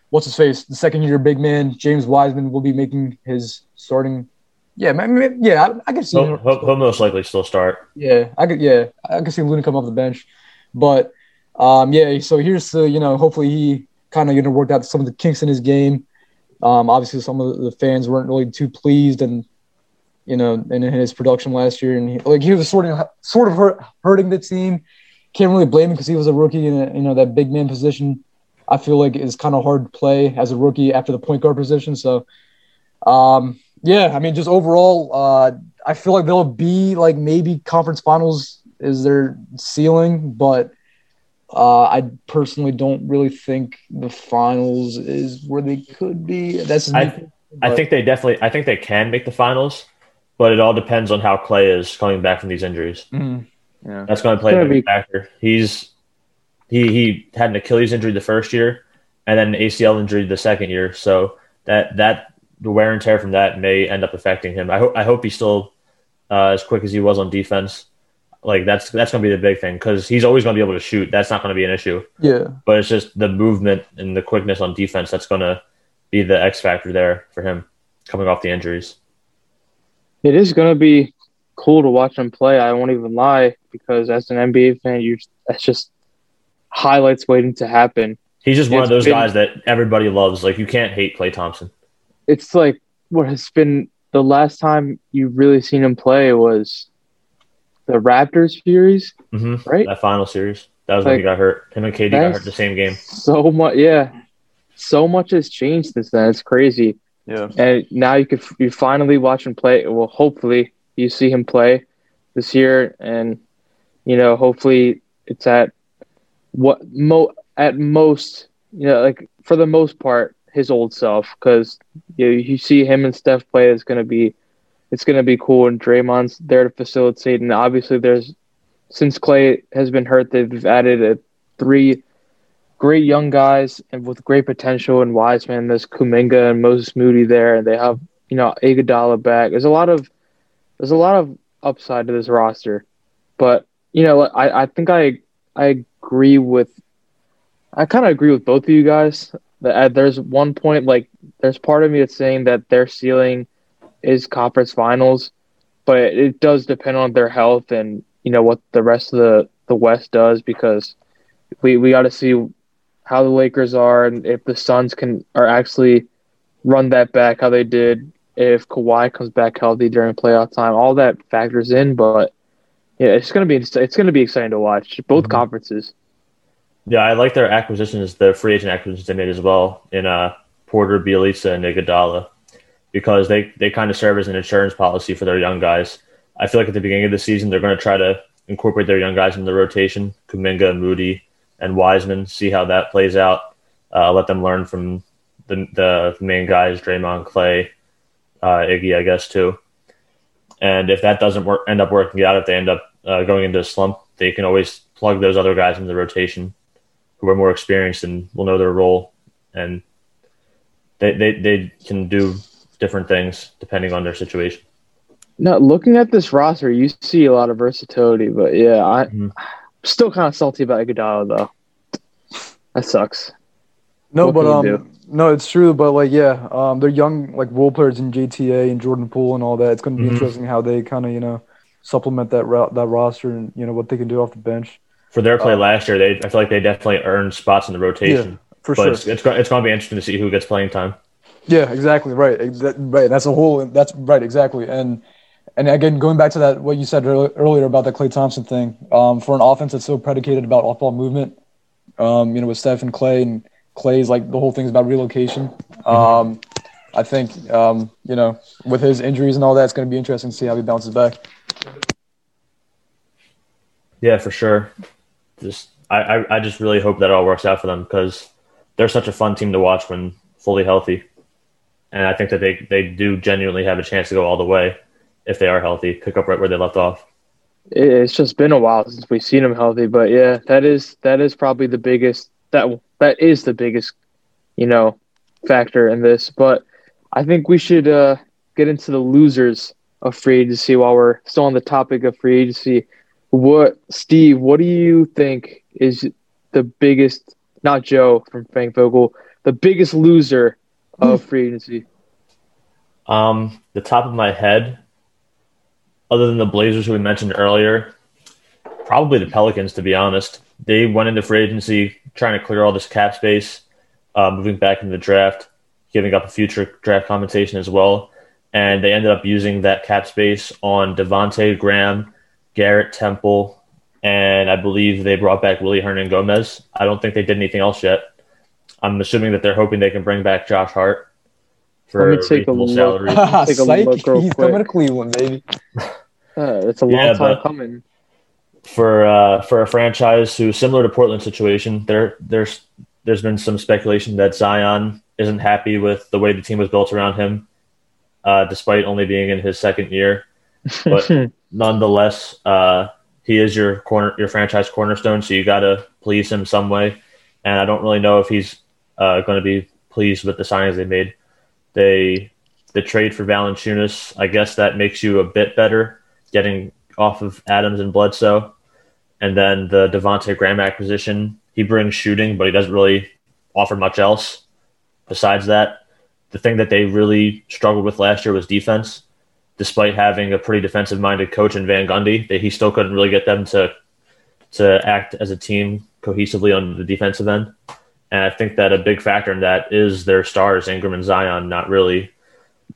what's his face? The second year big man, James Wiseman, will be making his starting. Yeah, ma- ma- yeah, I, I could see. He'll, him- he'll, he'll most likely still start. yeah, I could. Yeah, I could see Looney come off the bench, but um, yeah. So here's to you know, hopefully he kind of you know worked out some of the kinks in his game. Um, obviously, some of the fans weren't really too pleased, and you know, in his production last year, and he, like he was sort of sort of hurt, hurting the team. Can't really blame him because he was a rookie in a, you know that big man position. I feel like is kind of hard to play as a rookie after the point guard position. So, um, yeah, I mean, just overall, uh, I feel like they'll be like maybe conference finals is their ceiling, but uh, I personally don't really think the finals is where they could be. That's just me, I- I think they definitely. I think they can make the finals, but it all depends on how Klay is coming back from these injuries. Mhm. yeah, That's going to play a big be- factor. He's he he had an Achilles injury the first year, and then an ACL injury the second year. So that that the wear and tear from that may end up affecting him. I hope I hope he's still uh, as quick as he was on defense. Like that's that's going to be the big thing because he's always going to be able to shoot. That's not going to be an issue. yeah, But it's just the movement and the quickness on defense that's going to be the X factor there for him coming off the injuries. It is going to be cool to watch him play. I won't even lie because as an NBA fan, you that's just highlights waiting to happen. He's just one of those been- guys that everybody loves. Like you can't hate Klay Thompson. It's like what has been the last time you've really seen him play was the Raptors series, hmm right? That final series. That was when he got hurt. Him and KD got hurt the same game. So much, yeah. So much has changed since then. It's crazy. yeah, and now you could you finally watch him play. Well, hopefully you see him play this year, and you know, hopefully it's at what mo at most, you know, like for the most part, his old self. Because you you see him and Steph play, it's gonna be it's gonna be cool, and Draymond's there to facilitate, and obviously there's since Klay has been hurt, they've added a three great young guys and with great potential and Wiseman. There's Kuminga and Moses Moody there, and they have you know Iguodala back. There's a lot of there's a lot of upside to this roster, but you know I I think I I agree with I kind of agree with both of you guys. That there's one point like there's part of me that's saying that their ceiling is conference finals, but it does depend on their health and you know what the rest of the the West does because we we got to see how the Lakers are and if the Suns can are actually run that back how they did if Kawhi comes back healthy during playoff time. All that factors in, but yeah, it's gonna be it's gonna be exciting to watch both Mhm. conferences. Yeah, I like their acquisitions, the free agent acquisitions they made as well in uh, Porter, Bjelica, and Iguodala, because they, they kind of serve as an insurance policy for their young guys. I feel like at the beginning of the season, they're going to try to incorporate their young guys in the rotation, Kuminga, Moody, and Wiseman, see how that plays out. Uh, let them learn from the, the main guys, Draymond, Klay, uh, Iggy, I guess, too. And if that doesn't work, end up working out, if they end up uh, going into a slump, they can always plug those other guys into the rotation who are more experienced and will know their role, and they they, they can do different things depending on their situation. No, looking at this roster, you see a lot of versatility, but yeah, I, Mhm. still kind of salty about Iguodala though. That sucks. No, What but um, do? no, it's true. But like, yeah, um, they're young like role players in JTA and Jordan Poole and all that. It's going to be Mhm. interesting how they kind of you know supplement that ro- that roster and you know what they can do off the bench For their play Uh, last year, they I feel like they definitely earned spots in the rotation. Yeah, for but sure. it's, it's, it's going to be interesting to see who gets playing time. Yeah, exactly. Right. Right. That's a whole. That's right. Exactly. And and again, going back to that, what you said earlier about the Klay Thompson thing, um, for an offense that's so predicated about off-ball movement, um, you know, with Steph and Klay, and Klay's like the whole thing's about relocation. Um, I think, um, you know, with his injuries and all that, it's going to be interesting to see how he bounces back. Yeah, for sure. Just I, I, I just really hope that all works out for them because they're such a fun team to watch when fully healthy, and I think that they they do genuinely have a chance to go all the way if they are healthy, pick up right where they left off. It's just been a while since we've seen them healthy, but yeah, that is that is probably the biggest that that is the biggest, you know, factor in this. But I think we should uh, get into the losers of free agency while we're still on the topic of free agency. What Steve? What do you think is the biggest? Not Joe from Frank Vogel, the biggest loser of free agency. Um, the top of my head, other than the Blazers who we mentioned earlier, probably the Pelicans. To be honest, they went into free agency trying to clear all this cap space, uh, moving back into the draft, giving up a future draft compensation as well, and they ended up using that cap space on Devonte Graham, Garrett Temple, and I believe they brought back Willy Hernangomez. I don't think they did anything else yet. I'm assuming that they're hoping they can bring back Josh Hart for Let me take a reasonable look. salary. Take a [LAUGHS] look real he's quick. coming to Cleveland, baby. [LAUGHS] Uh, it's a long Yeah, time coming. for uh, for a franchise who similar to Portland situation, there there's there's been some speculation that Zion isn't happy with the way the team was built around him, uh, despite only being in his second year. But [LAUGHS] nonetheless, uh, he is your corner your franchise cornerstone, so you got to please him some way. And I don't really know if he's uh, going to be pleased with the signings they made. They the trade for Valanciunas, I guess that makes you a bit better, getting off of Adams and Bledsoe. And then the Devonte Graham acquisition, he brings shooting, but he doesn't really offer much else. Besides that, the thing that they really struggled with last year was defense. Despite having a pretty defensive-minded coach in Van Gundy, that he still couldn't really get them to to act as a team cohesively on the defensive end. And I think that a big factor in that is their stars, Ingram and Zion, not really,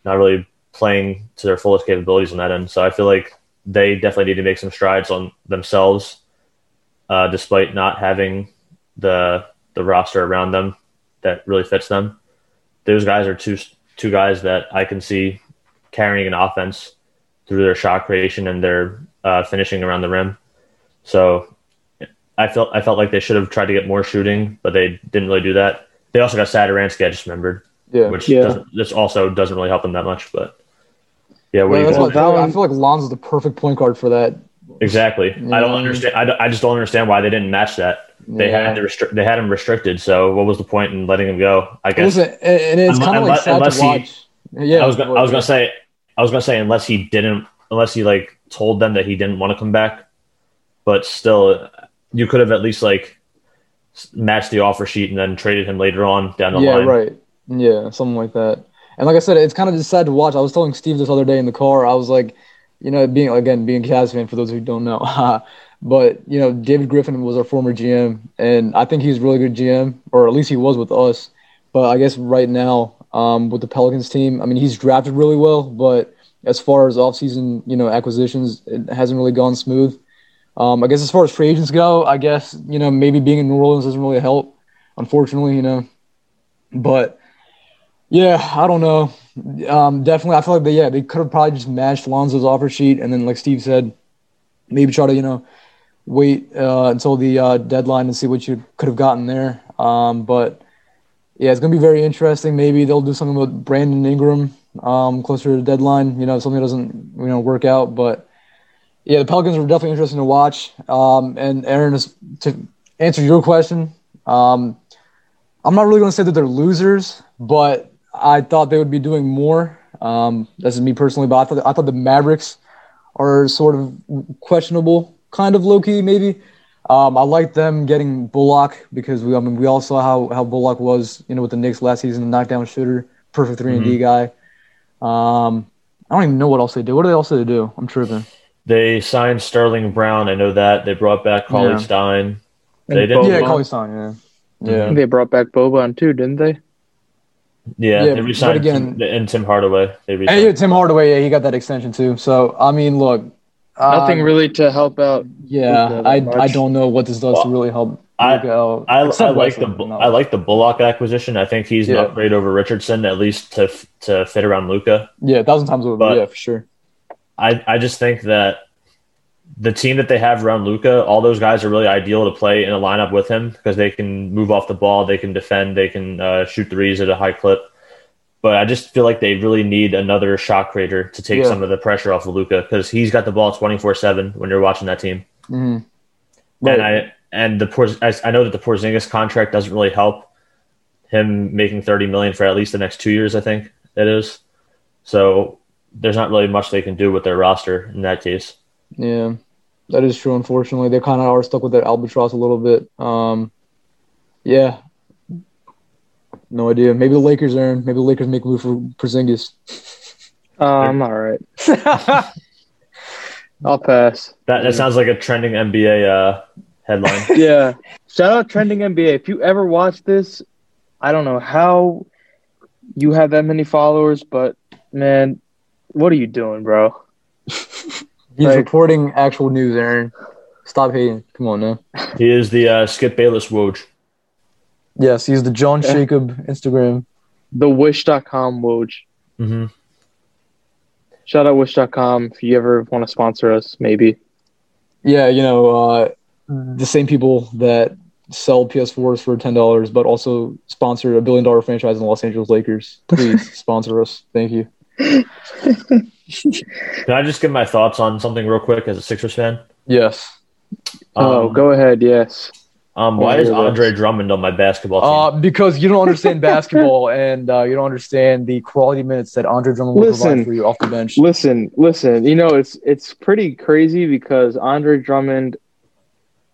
not really playing to their fullest capabilities on that end. So I feel like they definitely need to make some strides on themselves, uh, despite not having the the roster around them that really fits them. Those guys are two two guys that I can see carrying an offense through their shot creation and their uh, finishing around the rim. So I felt I felt like they should have tried to get more shooting, but they didn't really do that. They also got Satoransky, I just remembered, Yeah. which Yeah. doesn't, this also doesn't really help them that much. But yeah, what Yeah, do you think? what, Well, I feel like Lonzo's the perfect point guard for that. Exactly. I don't understand. I, don't- I just don't understand why they didn't match that. They Yeah. had to restrict. They had him restricted. So what was the point in letting him go? I guess Listen, and and it's Unle- kind of like unless- sad unless to he- watch. Yeah, I was. Gonna, I was gonna say. I was gonna say unless he didn't. Unless he like told them that he didn't want to come back, but still, you could have at least like matched the offer sheet and then traded him later on down the yeah, line. right. Yeah, something like that. And like I said, it's kind of just sad to watch. I was telling Steve this other day in the car. I was like, you know, being again being a Cavs fan for those who don't know, [LAUGHS] but you know, David Griffin was our former GM, and I think he's a really good GM, or at least he was with us. But I guess right now, um, with the Pelicans team, I mean, he's drafted really well, but as far as offseason, you know, acquisitions, it hasn't really gone smooth. Um, I guess as far as free agents go, I guess you know maybe being in New Orleans doesn't really help, unfortunately, you know. But yeah, I don't know. Um, definitely, I feel like they yeah they could have probably just matched Lonzo's offer sheet, and then like Steve said, maybe try to you know wait uh, until the uh, deadline and see what you could have gotten there. Um, but yeah, it's gonna be very interesting. Maybe they'll do something with Brandon Ingram um, closer to the deadline. You know, if something doesn't you know work out, but Yeah, the Pelicans are definitely interesting to watch. Um, and Aaron, is, to answer your question, um, I'm not really to say that they're losers, but I thought they would be doing more. Um, that's me personally, but I thought I thought the Mavericks are sort of questionable, kind of low key maybe. Um, I like them getting Bullock because we I mean we all saw how how Bullock was you know with the Knicks last season, the knockdown shooter, perfect 3 and D guy. Um, I don't even know what else they do. What do they also do? I'm tripping. They signed Sterling Brown. I know that they brought back Cauley Yeah. Stein. They didn't. Yeah, Boban. Stein. Yeah, yeah. They brought back Boban too, didn't they? Yeah, Yeah, they but re-signed again- Tim, and Tim Hardaway. They And yeah, Tim Hardaway, yeah, he got that extension too. So I mean, look, Nothing really to help out. Yeah, I. I don't know what this does to really help. I- Luka out, I, I except like the no. I like the Bullock acquisition. I think he's an Yeah. upgrade over Richardson at least to to fit around Luka. yeah, a thousand times over. But- yeah, for sure. I I just think that the team that they have around Luka, all those guys are really ideal to play in a lineup with him because they can move off the ball, they can defend, they can uh, shoot threes at a high clip. But I just feel like they really need another shot creator to take Yeah. some of the pressure off of Luka because he's got the ball twenty four seven when you're watching that team. hmm And I and the Porz- I, I know that the Porzingis contract doesn't really help him making thirty million for at least the next two years. I think it is. So there's not really much they can do with their roster in that case. Yeah, that is true. Unfortunately, they kind of are stuck with that albatross a little bit. Um, yeah, no idea. Maybe the Lakers earn. Maybe the Lakers make a move for Porzingis. Um, all right. [LAUGHS] I'll pass. That that sounds like a trending NBA uh, headline. [LAUGHS] Yeah. Shout out trending NBA. If you ever watch this, I don't know how you have that many followers, but man, what are you doing, bro? [LAUGHS] He's Like- reporting actual news, Aaron. Stop hating. Come on now. he is the uh, Skip Bayless Woj. Yes, he's the John [LAUGHS] Yeah. Jacob Instagram. The wish.com Woj. Mm-hmm. Shout out wish.com if you ever want to sponsor us, maybe. Yeah, you know, uh, the same people that sell PS4s for ten dollars, but also sponsor a billion dollar franchise in the Los Angeles Lakers. Please [LAUGHS] sponsor us. Thank you. [LAUGHS] Can I just give my thoughts on something real quick as a Sixers fan? Yes. oh, Um, go ahead. Yes. Um, why is Andre Drummond on my basketball team? Uh, because you don't [LAUGHS] understand basketball and uh, you don't understand the quality minutes that Andre Drummond will Listen. provide for you off the bench. Listen, listen. You know, it's it's pretty crazy because Andre Drummond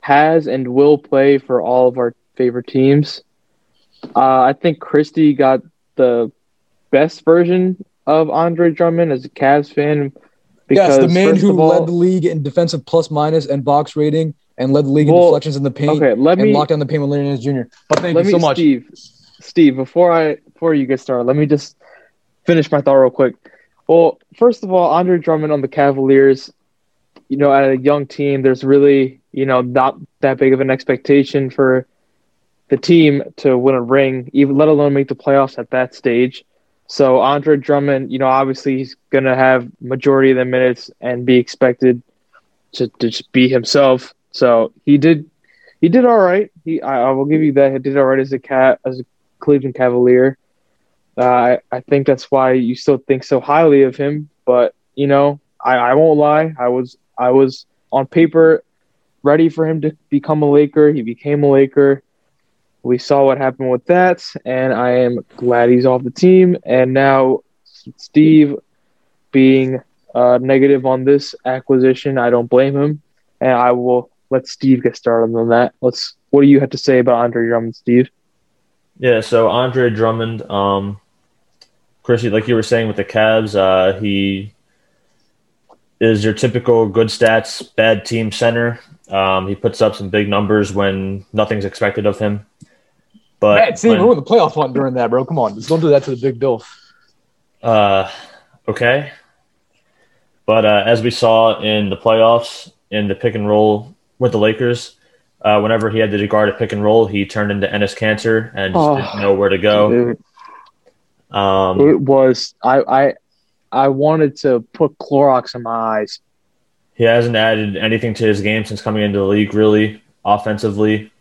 has and will play for all of our favorite teams. Uh, I think Christy got the best version of Andre Drummond as a Cavs fan. Yes, the man who all- led the league in defensive plus minus and box rating and led the league in deflections in the paint Okay, let and me locked down the paint with Larry Nance Jr. But thank let you me so much. Steve. Steve, before I before you get started, let me just finish my thought real quick. Well, first of all, Andre Drummond on the Cavaliers, you know, at a young team, there's really, you know, not that big of an expectation for the team to win a ring, even let alone make the playoffs at that stage. So Andre Drummond, you know, obviously he's gonna have majority of the minutes and be expected to, to just be himself. So he did he did all right. He I, I will give you that. He did all right as a cat as a Cleveland Cavalier. Uh, I I think that's why you still think so highly of him. But you know, I, I won't lie. I was I was on paper ready for him to become a Laker. He became a Laker. We saw what happened with that, and I am glad he's off the team. And now Steve being uh, negative on this acquisition, I don't blame him, and I will let Steve get started on that. Let's. What do you have to say about Andre Drummond, Steve? Yeah, so Andre Drummond, um, Chrissy, like you were saying with the Cavs, uh, he is your typical good stats, bad team center. Um, he puts up some big numbers when nothing's expected of him. But Man, see, when- we're in the playoff hunt during that, bro. Come on, just don't do that to the big bill. Uh, okay. But uh, as we saw in the playoffs, in the pick and roll with the Lakers, uh, whenever he had to guard a pick and roll, he turned into Enes Kanter and just Oh, didn't know where to go. Um, it was I I I wanted to put Clorox in my eyes. he hasn't added anything to his game since coming into the league, really, offensively.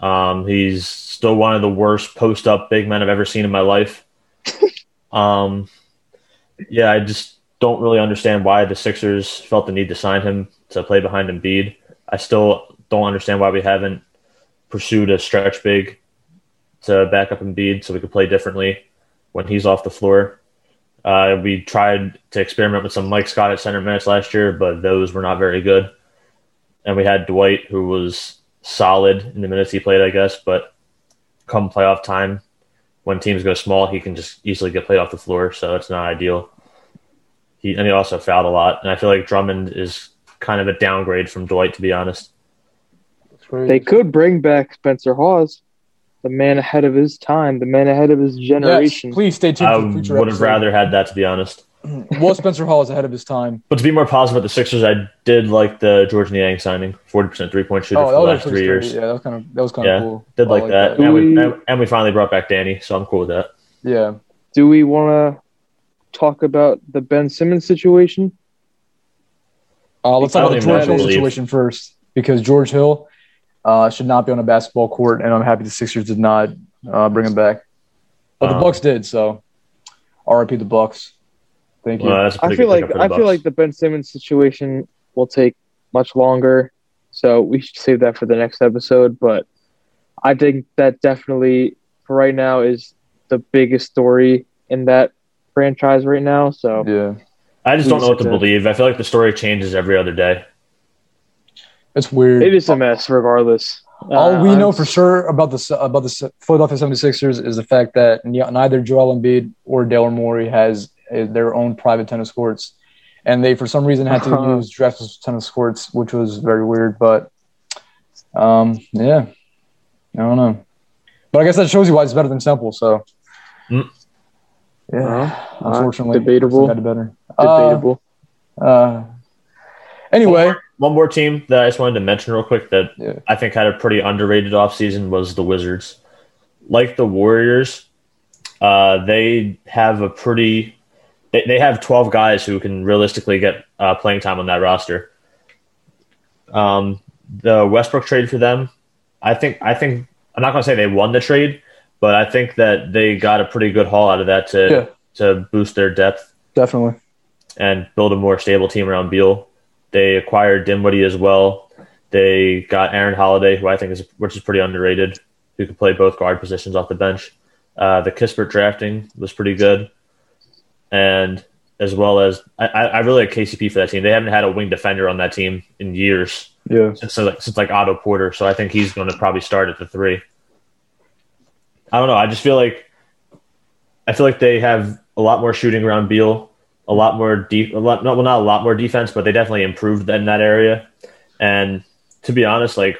Um, he's still one of the worst post up big men I've ever seen in my life. [LAUGHS] um, yeah, I just don't really understand why the Sixers felt the need to sign him to play behind Embiid. I still don't understand why we haven't pursued a stretch big to back up Embiid so we could play differently when he's off the floor. Uh, we tried to experiment with some Mike Scott at center minutes last year, but those were not very good. And we had Dwight, who was solid in the minutes he played, I guess, but come playoff time, when teams go small, he can just easily get played off the floor, so it's not ideal. He and he also fouled a lot, and I feel like Drummond is kind of a downgrade from Dwight, to be honest. They could bring back Spencer Hawes, the man ahead of his time, the man ahead of his generation. Yes, please stay tuned I for the future would have rather had that, to be honest. [CLEARS THROAT] Well, Spencer Hawes is ahead of his time. But to be more positive about the Sixers, I did like the Georges Niang signing, forty percent three point shooter Oh, for the was last three years. Yeah, that was kind of that was kind Yeah, of cool. Did I like that, Do and we, we- and, and we finally brought back Danny, so I'm cool with that. Yeah. Do we want to talk about the Ben Simmons situation? Uh, let's talk about the George Hill situation first because George Hill uh, should not be on a basketball court, and I'm happy the Sixers did not uh, bring him back, but the Um, Bucks did. So, R.I.P. the Bucks. Thank you. Well, that's a I pretty feel like I the feel like the Ben Simmons situation will take much longer, so we should save that for the next episode. But I think that definitely for right now is the biggest story in that franchise right now. So yeah, I just don't know what to believe. I feel like the story changes every other day. it's weird. it is a mess, regardless. All Uh, we I'm- know for sure about the about the Philadelphia 76ers is the fact that neither Joel Embiid or Daryl Morey has their own private tennis courts, and they for some reason had to Uh-huh. use Drexel's tennis courts, which was very weird. But um, yeah, I don't know. But I guess that shows you why it's better than simple. So Mm. Yeah, Uh, unfortunately, debatable. Got it better. Uh, debatable. uh, anyway, One more team that I just wanted to mention real quick that Yeah. I think had a pretty underrated offseason was the Wizards. Like the Warriors, uh, they have a pretty they, they have 12 guys who can realistically get uh, playing time on that roster. Um, the Westbrook trade for them, I think I think I'm not going to say they won the trade, but I think that they got a pretty good haul out of that to Yeah. to boost their depth definitely. and build a more stable team around Beal. They acquired Dinwiddie as well. They got Aaron Holiday, who I think is which is pretty underrated, who could play both guard positions off the bench. Uh, the Kispert drafting was pretty good, and as well as I, I I really like KCP for that team. They haven't had a wing defender on that team in years Yeah. since like, since like Otto Porter, so I think he's going to probably start at the three. I don't know. I just feel like I feel like they have a lot more shooting around Beal, a lot more deep, a lot not well not a lot more defense, but they definitely improved in that area. And to be honest, like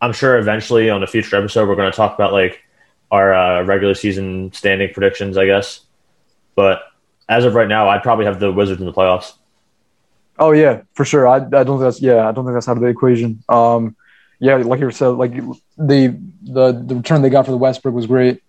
I'm sure eventually on a future episode we're going to talk about like our uh, regular season standing predictions, I guess. But as of right now, I'd probably have the Wizards in the playoffs. Oh yeah, for sure. I, I don't think that's yeah. I don't think that's out of the equation. Um, yeah, like you said, like the the the return they got for the Westbrook was great.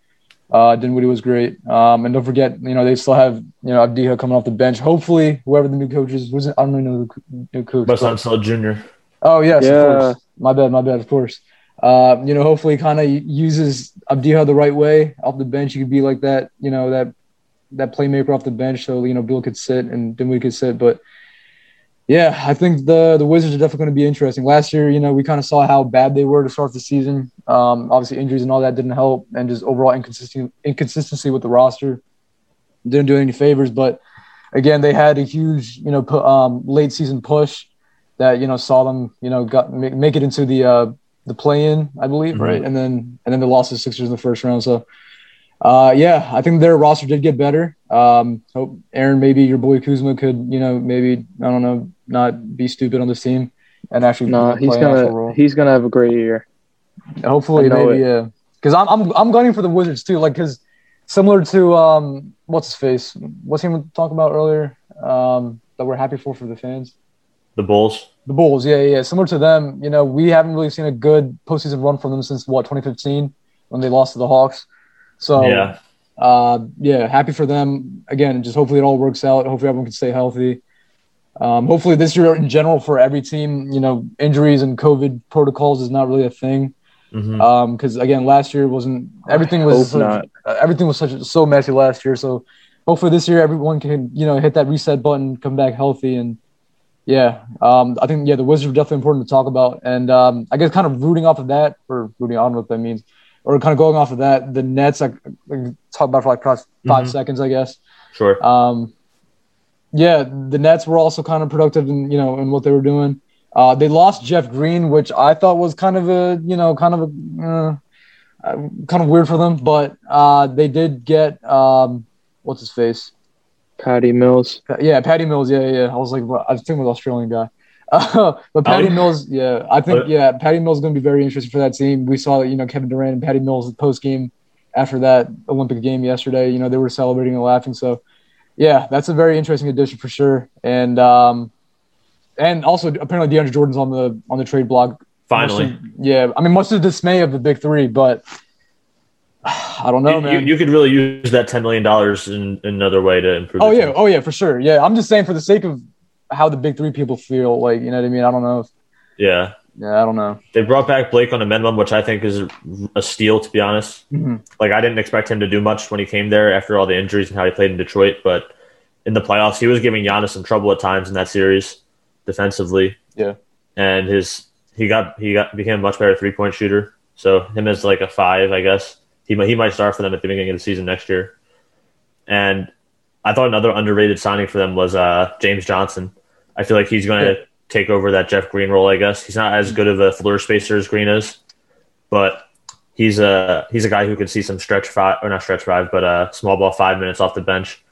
Uh, Dinwiddie was great. Um, and don't forget, you know, they still have you know Avdija coming off the bench. Hopefully, whoever the new coach is, who's I don't even know the new coach. But but- I'm junior. Oh yes, Yeah. of course. My bad, my bad. Of course. Uh, you know, hopefully, kind of uses Avdija the right way off the bench. He could be like that, you know, that that playmaker off the bench, so you know Bill could sit and Dinwiddie could sit. But yeah, I think the the Wizards are definitely going to be interesting. Last year, you know, we kind of saw how bad they were to start the season. Um, obviously, injuries and all that didn't help, and just overall inconsistent inconsistency with the roster didn't do any favors. But again, they had a huge, you know, um, late season push that you know saw them, you know, got make, make it into the uh, the play in, I believe, right? And then and then they lost to the Sixers in the first round. So, uh, yeah, I think their roster did get better. Um, hope Aaron, maybe your boy Kuzma could, you know, maybe I don't know, not be stupid on this team and actually No, play he's gonna role. he's gonna have a great year. Hopefully, maybe it. yeah. Because I'm I'm I'm gunning for the Wizards too. Like, because similar to um, what's his face? What's he talking about earlier? Um, that we're happy for for the fans. The Bulls. The Bulls, yeah, yeah. Similar to them, you know, we haven't really seen a good postseason run from them since what 2015 when they lost to the Hawks. So Yeah. uh, yeah, happy for them. Again, just hopefully it all works out. Hopefully everyone can stay healthy. Um, hopefully this year in general for every team, you know, injuries and COVID protocols is not really a thing. Because again, last year wasn't everything was uh, everything was such so messy last year. So hopefully this year everyone can you know hit that reset button, come back healthy, and yeah, um, I think yeah the Wizards are definitely important to talk about, and um, I guess kind of rooting off of that or rooting I don't know what that means, or kind of going off of that, the Nets I, I talk about for like 5 Mhm. seconds, I guess. Sure. Um, yeah, the Nets were also kind of productive in you know in what they were doing. Uh, they lost Jeff Green, which I thought was kind of a you know kind of a uh, kind of weird for them, but uh, they did get um, what's his face? Patty Mills. Yeah, Patty Mills. Yeah, yeah. I was like, I was thinking the Australian guy. Uh, [LAUGHS] but Patty Oh. Mills, yeah, I think But- yeah, Patty Mills is going to be very interesting for that team. We saw you know Kevin Durant and Patty Mills post game after that Olympic game yesterday. You know they were celebrating and laughing. So yeah, that's a very interesting addition for sure. And um, and also apparently DeAndre Jordan's on the on the trade block. Finally. To- yeah. I mean, much to the dismay of the big three, but [SIGHS] I don't know, you, man. you, you could really use that $10 million in, in another way to improve. Oh yeah, team. oh yeah, for sure. Yeah, I'm just saying for the sake of how the big three people feel, like you know what I mean. I don't know. If, Yeah. Yeah, I don't know. They brought back Blake on a minimum, which I think is a steal, to be honest. Mhm. Like, I didn't expect him to do much when he came there after all the injuries and how he played in Detroit, but in the playoffs, he was giving Giannis some trouble at times in that series defensively. Yeah. And his he got he got became a much better three point shooter. So him as like a five, I guess. He might he might start for them at the beginning of the season next year. And I thought another underrated signing for them was uh, James Johnson. I feel like he's going to. Take over that Jeff Green role. I guess he's not as good of a floor spacer as Green is, but he's a he's a guy who can see some stretch five or not stretch five, but uh, small ball five minutes off the bench.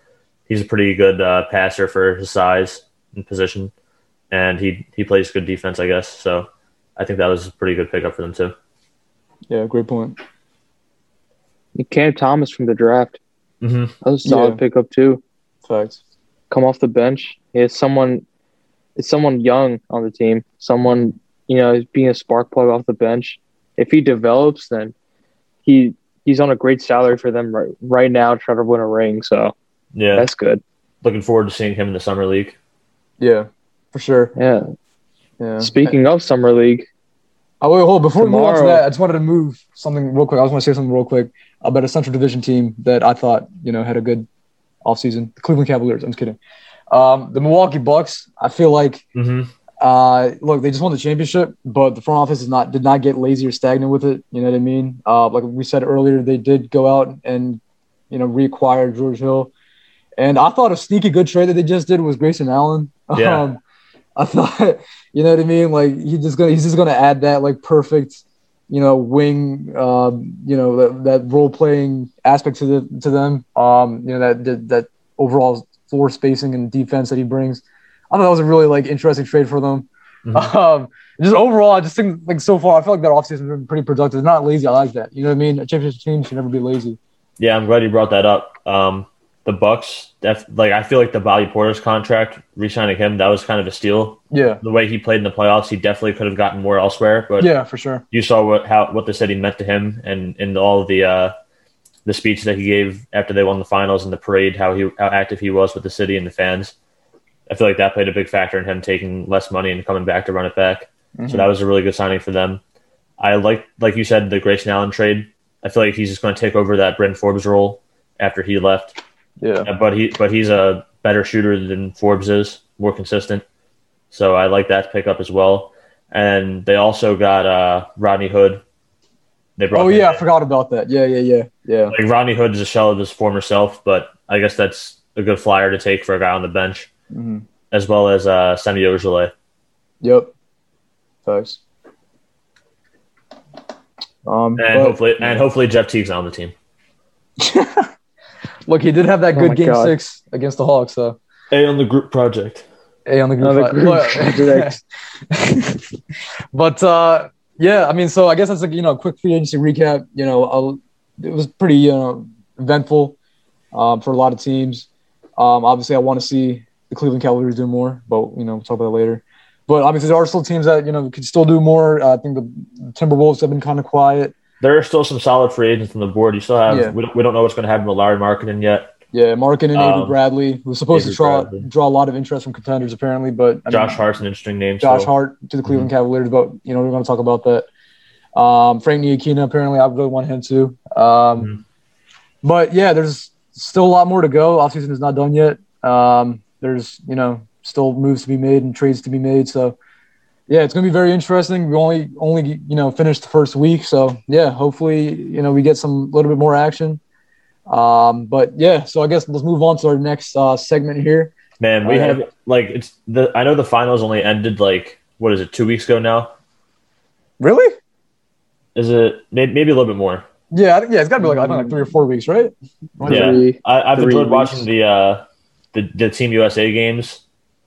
He's a pretty good uh, passer for his size and position, and he he plays good defense. I guess so. I think that was a pretty good pickup for them too. Yeah, great point. And Cam Thomas from the draft. Mm-hmm. That was a solid Yeah. pickup too. Facts. Come off the bench. He has someone it's someone young on the team. Someone, you know, being a spark plug off the bench. If he develops, then he he's on a great salary for them right right now, trying to win a ring. So Yeah, that's good. looking forward to seeing him in the summer league. Yeah, for sure. Yeah. Yeah. Speaking of summer league, Oh wait, hold. on. Before we move on to that, I just wanted to move something real quick. I was want to say something real quick about a Central Division team that I thought you know had a good offseason. The Cleveland Cavaliers. I'm just kidding. Um, the Milwaukee Bucks. I feel like Mm-hmm. Uh, look, they just won the championship, but the front office is not did not get lazy or stagnant with it. You know what I mean? Uh, like we said earlier, they did go out and you know reacquire George Hill, and I thought a sneaky good trade that they just did was Grayson Allen. Yeah. [LAUGHS] Um, I thought, [LAUGHS] you know what I mean? Like he just gonna he's just gonna add that like perfect, you know, wing, um, you know, that, that role playing aspect to the to them. Um, you know that that, that overall floor spacing and defense that he brings. I thought that was a really like interesting trade for them. Mhm. [LAUGHS] Um, just overall, I just think like so far, I feel like that offseason has been pretty productive. Not lazy. I like that. You know what I mean? A championship team should never be lazy. Yeah, I'm glad you brought that up. Um, the Bucks, that's like I feel like the Bobby Portis' contract, re-signing him, that was kind of a steal. Yeah. The way he played in the playoffs, he definitely could have gotten more elsewhere. But Yeah, for sure. you saw what how what the city meant to him, and and all the uh, the speech that he gave after they won the finals and the parade, how he how active he was with the city and the fans. I feel like that played a big factor in him taking less money and coming back to run it back. Mhm. So that was a really good signing for them. I like, like you said, the Grayson Allen trade. I feel like he's just going to take over that Bryn Forbes role after he left. Yeah. Uh, But he, but he's a better shooter than Forbes is, more consistent. So I like that pickup as well. And they also got uh, Rodney Hood. They brought Oh yeah, I forgot about that. Yeah, yeah, yeah, yeah. like Rodney Hood is a shell of his former self, but I guess that's a good flyer to take for a guy on the bench, hmm as well as uh, Semi Ojeleye. Yep. Thanks. Um, And but- hopefully, and hopefully Jeff Teague's on the team. [LAUGHS] look, he did have that Oh good my game God. six against the Hawks, though. A on the group project. A on the group. Another fight. group [LAUGHS] Look- but uh, yeah, I mean, so I guess that's like you know a quick free agency recap. You know, I'll, it was pretty you know eventful um, for a lot of teams. Um, obviously, I want to see the Cleveland Cavaliers do more, but you know, we'll talk about that later. But obviously, there are still teams that you know could still do more. Uh, I think the Timberwolves have been kind of quiet. There are still some solid free agents on the board. You still have Yeah. we, don't, we don't know what's going to happen with Lauri Markkanen yet. Yeah, Markin and Avery Um, Bradley was supposed Avery to draw Bradley. draw a lot of interest from contenders apparently, but I mean, Josh Hart's an interesting name. Josh still. Hart to the Cleveland Cavaliers, but you know we're going to talk about that. Um, Frank Ntilikina apparently I really want him to. Um, Mhm. But yeah, there's still a lot more to go. Offseason is not done yet. Um, there's you know still moves to be made and trades to be made. So yeah, it's gonna be very interesting. We only only you know finished the first week, so yeah, hopefully you know we get some a little bit more action. Um, but yeah, so I guess let's move on to our next uh, segment here. Man, we Uh, have like it's the I know the finals only ended like what is it two weeks ago now? Really? Is it maybe a little bit more? Yeah, I think- yeah, it's got to be like I think like three or four weeks, right? Yeah. Three- I, I've enjoyed weeks. watching the uh the, the Team USA games,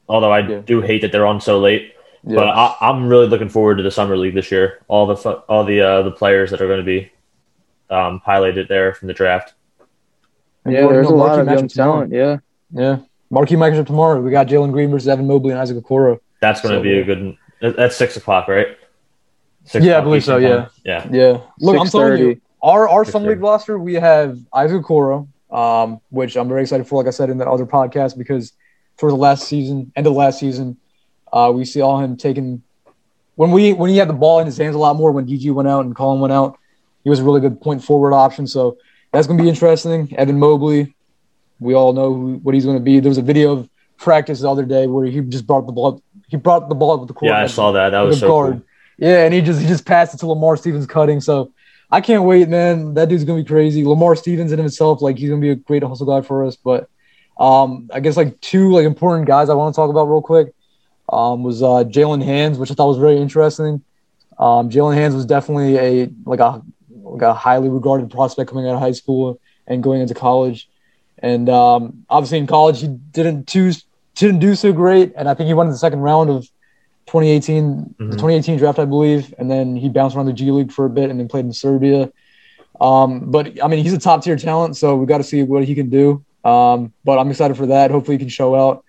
although I Yeah. do hate that they're on so late. Yeah. But I, I'm really looking forward to the summer league this year. All the fu- all the uh, the players that are going to be um, highlighted there from the draft. And yeah, there's a lot of young matchup tomorrow. talent. Yeah. Yeah, marquee matchup tomorrow. We got Jalen Green versus Evan Mobley and Isaac Okoro. That's going to So, be a good. that- That's six o'clock, right? Six Yeah, I believe so, Eastern time. Yeah. Yeah, look, I'm telling you, 6:30. Our our For summer sure. league roster, we have Isaac Okoro, um, which I'm very excited for. Like I said in that other podcast, because towards the last season, end of last season, uh, we saw him taking when we when he had the ball in his hands a lot more. When DG went out and Collin went out, he was a really good point forward option. So that's going to be interesting. Evan Mobley, we all know who, what he's going to be. There was a video of practice the other day where he just brought the ball. He brought the ball up with the court. Yeah, I saw that. That was so guard. cool. Yeah, and he just he just passed it to Lamar Stevens cutting. So I can't wait, man. That dude's gonna be crazy. Lamar Stevens in himself, like he's gonna be a great hustle guy for us. But um, I guess like two like important guys I want to talk about real quick um, was uh, Jaylen Hands, which I thought was very interesting. Um, Jaylen Hands was definitely a like a like a highly regarded prospect coming out of high school and going into college. And um, obviously in college he didn't choose didn't do so great, and I think he went in the second round of 2018 the Mhm. 2018 draft, I believe, and then he bounced around the G League for a bit and then played in Serbia. Um, but I mean, he's a top tier talent, so we got to see what he can do. Um, but I'm excited for that. Hopefully, he can show out.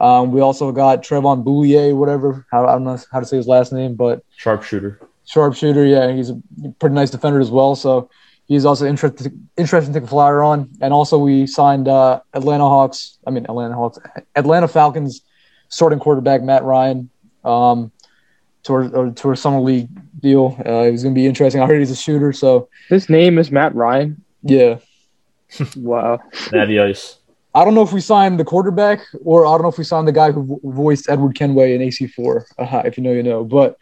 Um, we also got Trevon Bluiett, whatever. I don't know how to say his last name, but Sharpshooter. sharpshooter. Yeah, he's a pretty nice defender as well. So he's also interesting interesting to take a flyer on. And also we signed uh, Atlanta Hawks. I mean Atlanta Hawks, Atlanta Falcons starting quarterback Matt Ryan um, to our, uh, to our summer league deal. Uh, he's going to be interesting. I heard he's a shooter. So His name is Matt Ryan. yeah, [LAUGHS] Wow. Natty Ice. I don't know if we signed the quarterback or I don't know if we signed the guy who voiced Edward Kenway in AC4. Uh, [LAUGHS] if you know, you know. But,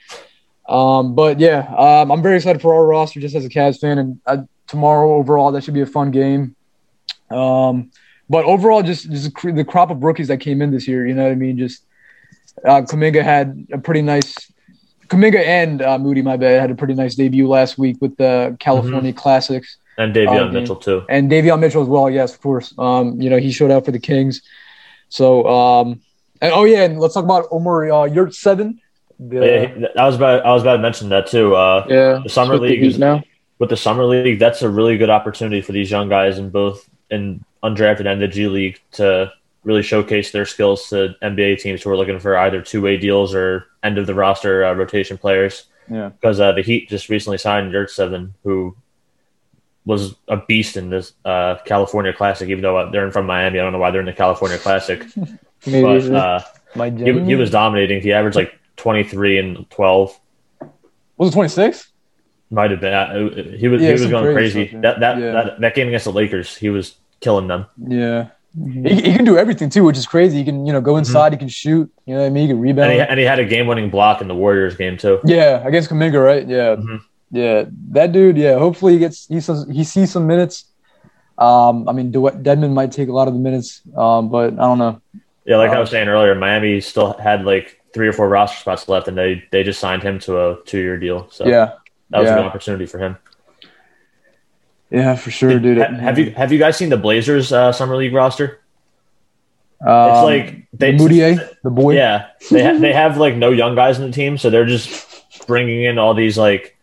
um, but yeah, um, I'm very excited for our roster just as a Cavs fan. And uh, tomorrow, overall, that should be a fun game. Um, but overall, just, just the crop of rookies that came in this year, you know what I mean? Just uh, Kuminga had a pretty nice. Kuminga and uh, Moody, my bad, had a pretty nice debut last week with the California Classics And Davion Oh, Mitchell too. and Davion Mitchell as well. Yes, of course. Um, you know, he showed out for the Kings. So, um, and oh yeah, and let's talk about Omer uh, Yurtseven. The, Yeah, I was about I was about to mention that too. Uh, Yeah. The summer league is- now. with the summer league, that's a really good opportunity for these young guys in both in undrafted and the G League to really showcase their skills to NBA teams who are looking for either two way deals or end of the roster uh, rotation players. Yeah. because uh, the Heat just recently signed Yurtseven, who was a beast in this uh, California Classic. Even though uh, they're in from Miami, I don't know why they're in the California Classic, [LAUGHS] but uh, my he, he was dominating. He averaged like twenty three and twelve. was it twenty six? Might have been. Uh, He was Yeah, he was going crazy crazy. That that, Yeah. that that game against the Lakers, he was killing them. Yeah, Mhm. he, he can do everything too, which is crazy. He can you know go inside, he can shoot. You know what I mean? He can rebound. And he, and he had a game winning block in the Warriors game too. yeah, against Kuminga, right? Yeah, Mhm. yeah. That dude. Yeah, hopefully he gets he says he sees some minutes. Um, I mean, De- Dedmon might take a lot of the minutes, um, but I don't know. Yeah, like I Uh, was saying earlier, Miami still had like three or four roster spots left, and they they just signed him to a two year deal. So Yeah, that was a yeah. good opportunity for him. Yeah, for sure, dude. Ha- have you have you guys seen the Blazers uh, summer league roster? Um, It's like they the Mudiay, the boy. Yeah, they ha- they [LAUGHS] have like no young guys in the team, so they're just bringing in all these like.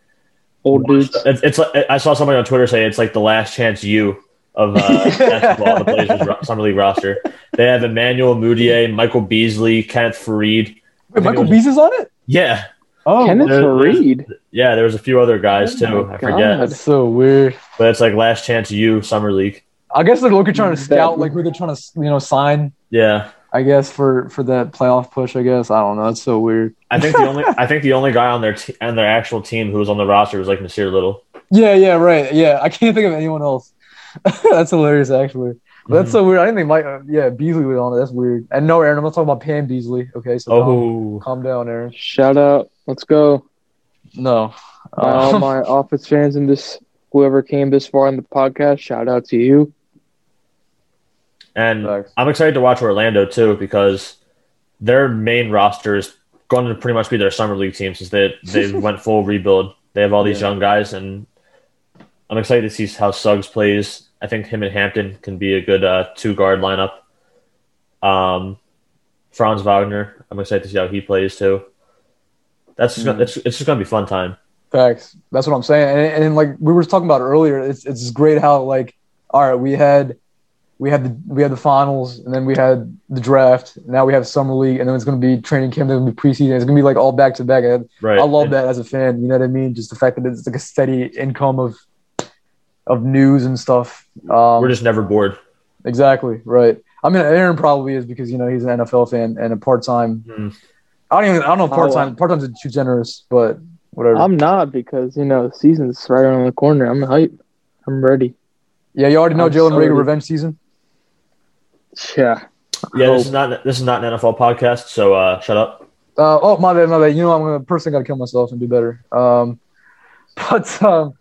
Old dudes. It's, it's like I saw somebody on Twitter say it's like the last chance you of uh, [LAUGHS] basketball, the Blazers ro- summer league roster. They have Emmanuel Mudiay, Michael Beasley, Kenneth Faried. Wait, Michael Beasley is on it. Yeah, Oh, Kenneth there- there's- Reed. yeah. There was a few other guys Oh too. my I forget, that's so weird. but it's like last chance you summer league. I guess they're looking trying to scout like who they're trying to you know sign. Yeah, I guess for for that playoff push. I guess I don't know. That's so weird. I think the only I think the only guy on their te- on their actual team who was on the roster was like Nassir Little. Yeah, yeah, right. Yeah, I can't think of anyone else. [LAUGHS] That's hilarious, actually. That's so weird. I didn't think Mike. Uh, yeah, Beasley was on it. That's weird. And no, Aaron, I'm not talking about Pam Beasley. Okay, so calm, Oh, calm down, Aaron. Shout out. Let's go. No. My, all [LAUGHS] my office fans and this whoever came this far in the podcast, shout out to you. and Facts. I'm excited to watch Orlando too because their main roster is going to pretty much be their summer league team since they they [LAUGHS] went full rebuild. They have all these Yeah. young guys, and I'm excited to see how Suggs plays. I think him and Hampton can be a good uh, two guard lineup. Um, Franz Wagner, I'm excited to see how he plays too. That's just Mhm. gonna, it's, it's just gonna be fun time. Facts. That's what I'm saying. And, and like we were talking about earlier, it's it's great how like all right, we had we had the we had the finals, and then we had the draft. Now we have summer league, and then it's going to be training camp. Then to be preseason. It's going to be like all back to back. Right. I love And- that as a fan. You know what I mean? Just the fact that it's like a steady income of of news and stuff. Um, We're just never bored. exactly right. I mean, Aaron probably is because you know he's an NFL fan and a part time. Mhm. I don't even. I don't know part Oh, time. Part time's too generous, but whatever. I'm not because you know the season's right around the corner. I'm hype. I'm ready. yeah, you already know I'm Jalen so Rager ready. revenge season. Yeah. Yeah, this is not this is not an NFL podcast, so uh, shut up. Uh, oh my bad, my bad. You know I'm gonna personally gotta kill myself and do better. Um, [LAUGHS] but um,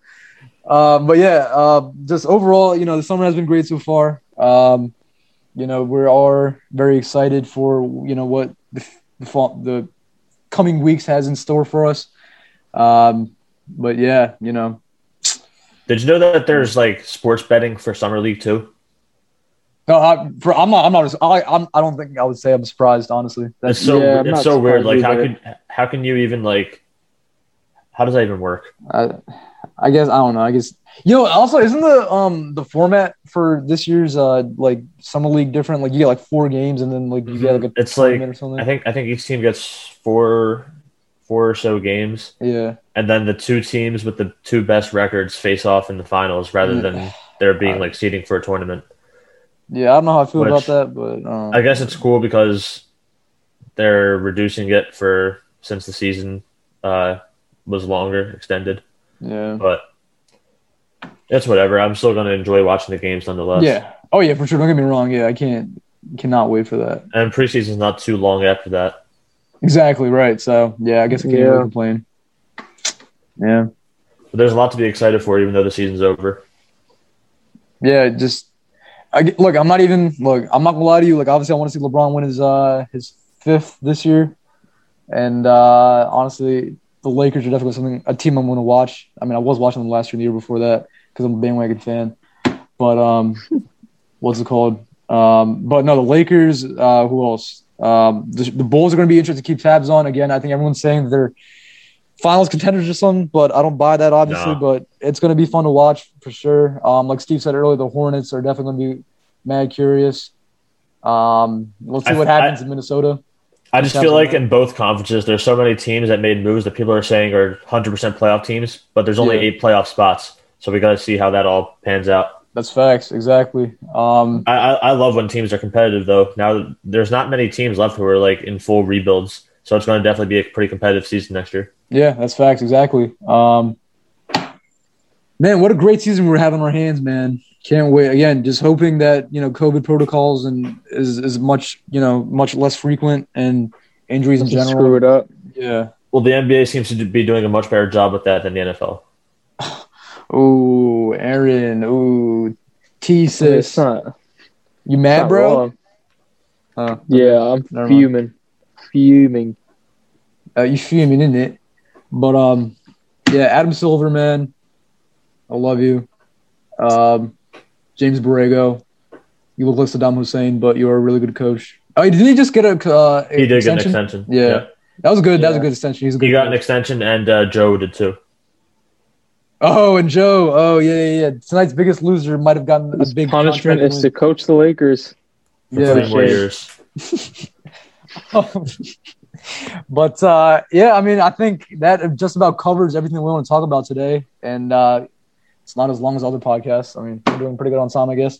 uh, but yeah, uh, just overall, you know, the summer has been great so far. Um, you know, we are very excited for you know what the the, the coming weeks has in store for us. Um, but yeah, you know, Did you know that there's like sports betting for summer league too? no, I, for, I'm not, I'm not, I, I'm, I don't think I would say I'm surprised, honestly. It's That's so Yeah, it's so weird. Like how can how can you even like how does that even work? I, I guess I don't know. I guess you know. Also, isn't the um the format for this year's uh like summer league different? Like you get like four games and then like you get like a It's like or something. I think I think each team gets four four or so games, yeah, and then the two teams with the two best records face off in the finals rather than there being like seeding for a tournament. yeah. I don't know how I feel about that, but um, I guess it's cool because they're reducing it for since the season uh, was longer extended, yeah, but it's whatever. I'm still going to enjoy watching the games nonetheless. yeah. Oh yeah, for sure. Don't get me wrong. Yeah, I can't cannot wait for that. and preseason's not too long after that. Exactly right. So yeah, I guess I can't Yeah. really complain. Yeah, But there's a lot to be excited for, even though the season's over. yeah. Just I look. I'm not even look. I'm not gonna lie to you. Like obviously, I want to see LeBron win his uh his fifth this year, and uh honestly, the Lakers are definitely something a team I'm gonna watch. I mean, I was watching them last year, and the year before that, because I'm a bandwagon fan. But um, [LAUGHS] what's it called? Um, but no, the Lakers. Uh, who else? Um, the, the Bulls are going to be interesting to keep tabs on. Again, I think everyone's saying that they're finals contenders or something, but I don't buy that obviously. No. But it's going to be fun to watch for sure. Um, like Steve said earlier, the Hornets are definitely going to be mad curious. Um, let's see I- what happens in Minnesota. I just feel like in both conferences, there's so many teams that made moves that people are saying are 100% playoff teams, but there's only Yeah. eight playoff spots. So we got to see how that all pans out. That's facts, exactly. Um, I, I, I love when teams are competitive, though. Now, there's not many teams left who are like in full rebuilds. So it's going to definitely be a pretty competitive season next year. Yeah, that's facts. Exactly. Um, man, what a great season we're having on our hands, man. Can't wait. Again, just hoping that you know COVID protocols and is is much you know much less frequent and injuries in general. screw it up. Yeah. Well, the NBA seems to be doing a much better job with that than the NFL. [SIGHS] Ooh, Aaron. Ooh, T It's sis. not, You mad, bro? wrong. Uh, Yeah, I'm Never mind. fuming. Fuming. uh, you fuming, isn't it? But um, yeah, Adam Silver, man, I love you. Um, James Borrego, you look like Saddam Hussein, but you're a really good coach. Oh, didn't he just get a? Uh, He did extension? get an extension. Yeah. That was good. That was a good extension. He's a good. He got an extension, and uh, Joe did too. oh, and Joe. Oh, yeah, yeah, yeah. Tonight's biggest loser might have gotten a big punishment contract is to coach the Lakers. Yeah. three more shame. [LAUGHS] but uh, yeah, I mean, I think that just about covers everything we want to talk about today, and uh, it's not as long as other podcasts. I mean, we're doing pretty good on time, I guess.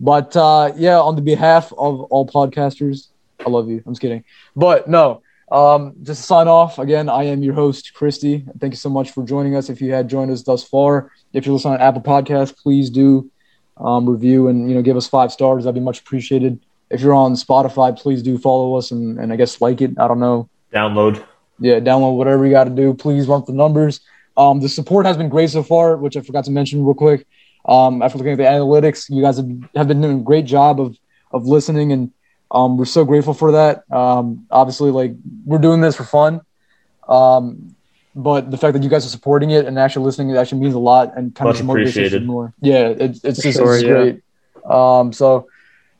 But uh, yeah, on the behalf of all podcasters, I love you. I'm just kidding, but no. Um, just to sign off again, I am your host, Christy. Thank you so much for joining us. If you had joined us thus far, if you're listening on Apple Podcasts, please do um, review and you know give us five stars. That'd be much appreciated. If you're on Spotify, please do follow us and, and I guess like it. I don't know. Download. Yeah, download whatever you got to do. Please run the numbers. Um, the support has been great so far, which I forgot to mention real quick. Um, after looking at the analytics, you guys have, have been doing a great job of of listening, and um, we're so grateful for that. Um, obviously, like we're doing this for fun, um, but the fact that you guys are supporting it and actually listening, it actually means a lot and kind Much of motivates more. Yeah, it, it's just sure, it's yeah. great. Um, so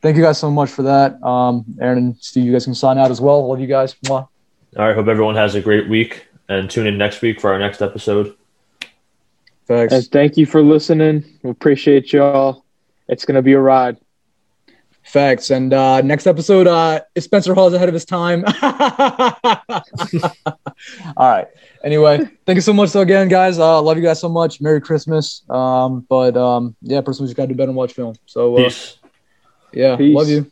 thank you guys so much for that. Um, Aaron and Steve, you guys can sign out as well. Love you guys. Mwah. All right. Hope everyone has a great week and tune in next week for our next episode. Thanks. And thank you for listening. We appreciate y'all. It's gonna be a ride. Facts. And uh, next episode, uh, is Spencer Hawes ahead of his time? [LAUGHS] All right. Anyway, thank you so much though, again, guys. Uh, love you guys so much. Merry Christmas. Um, but um, yeah, personally, just got to do better and watch film. So uh, Peace. yeah, Peace. love you.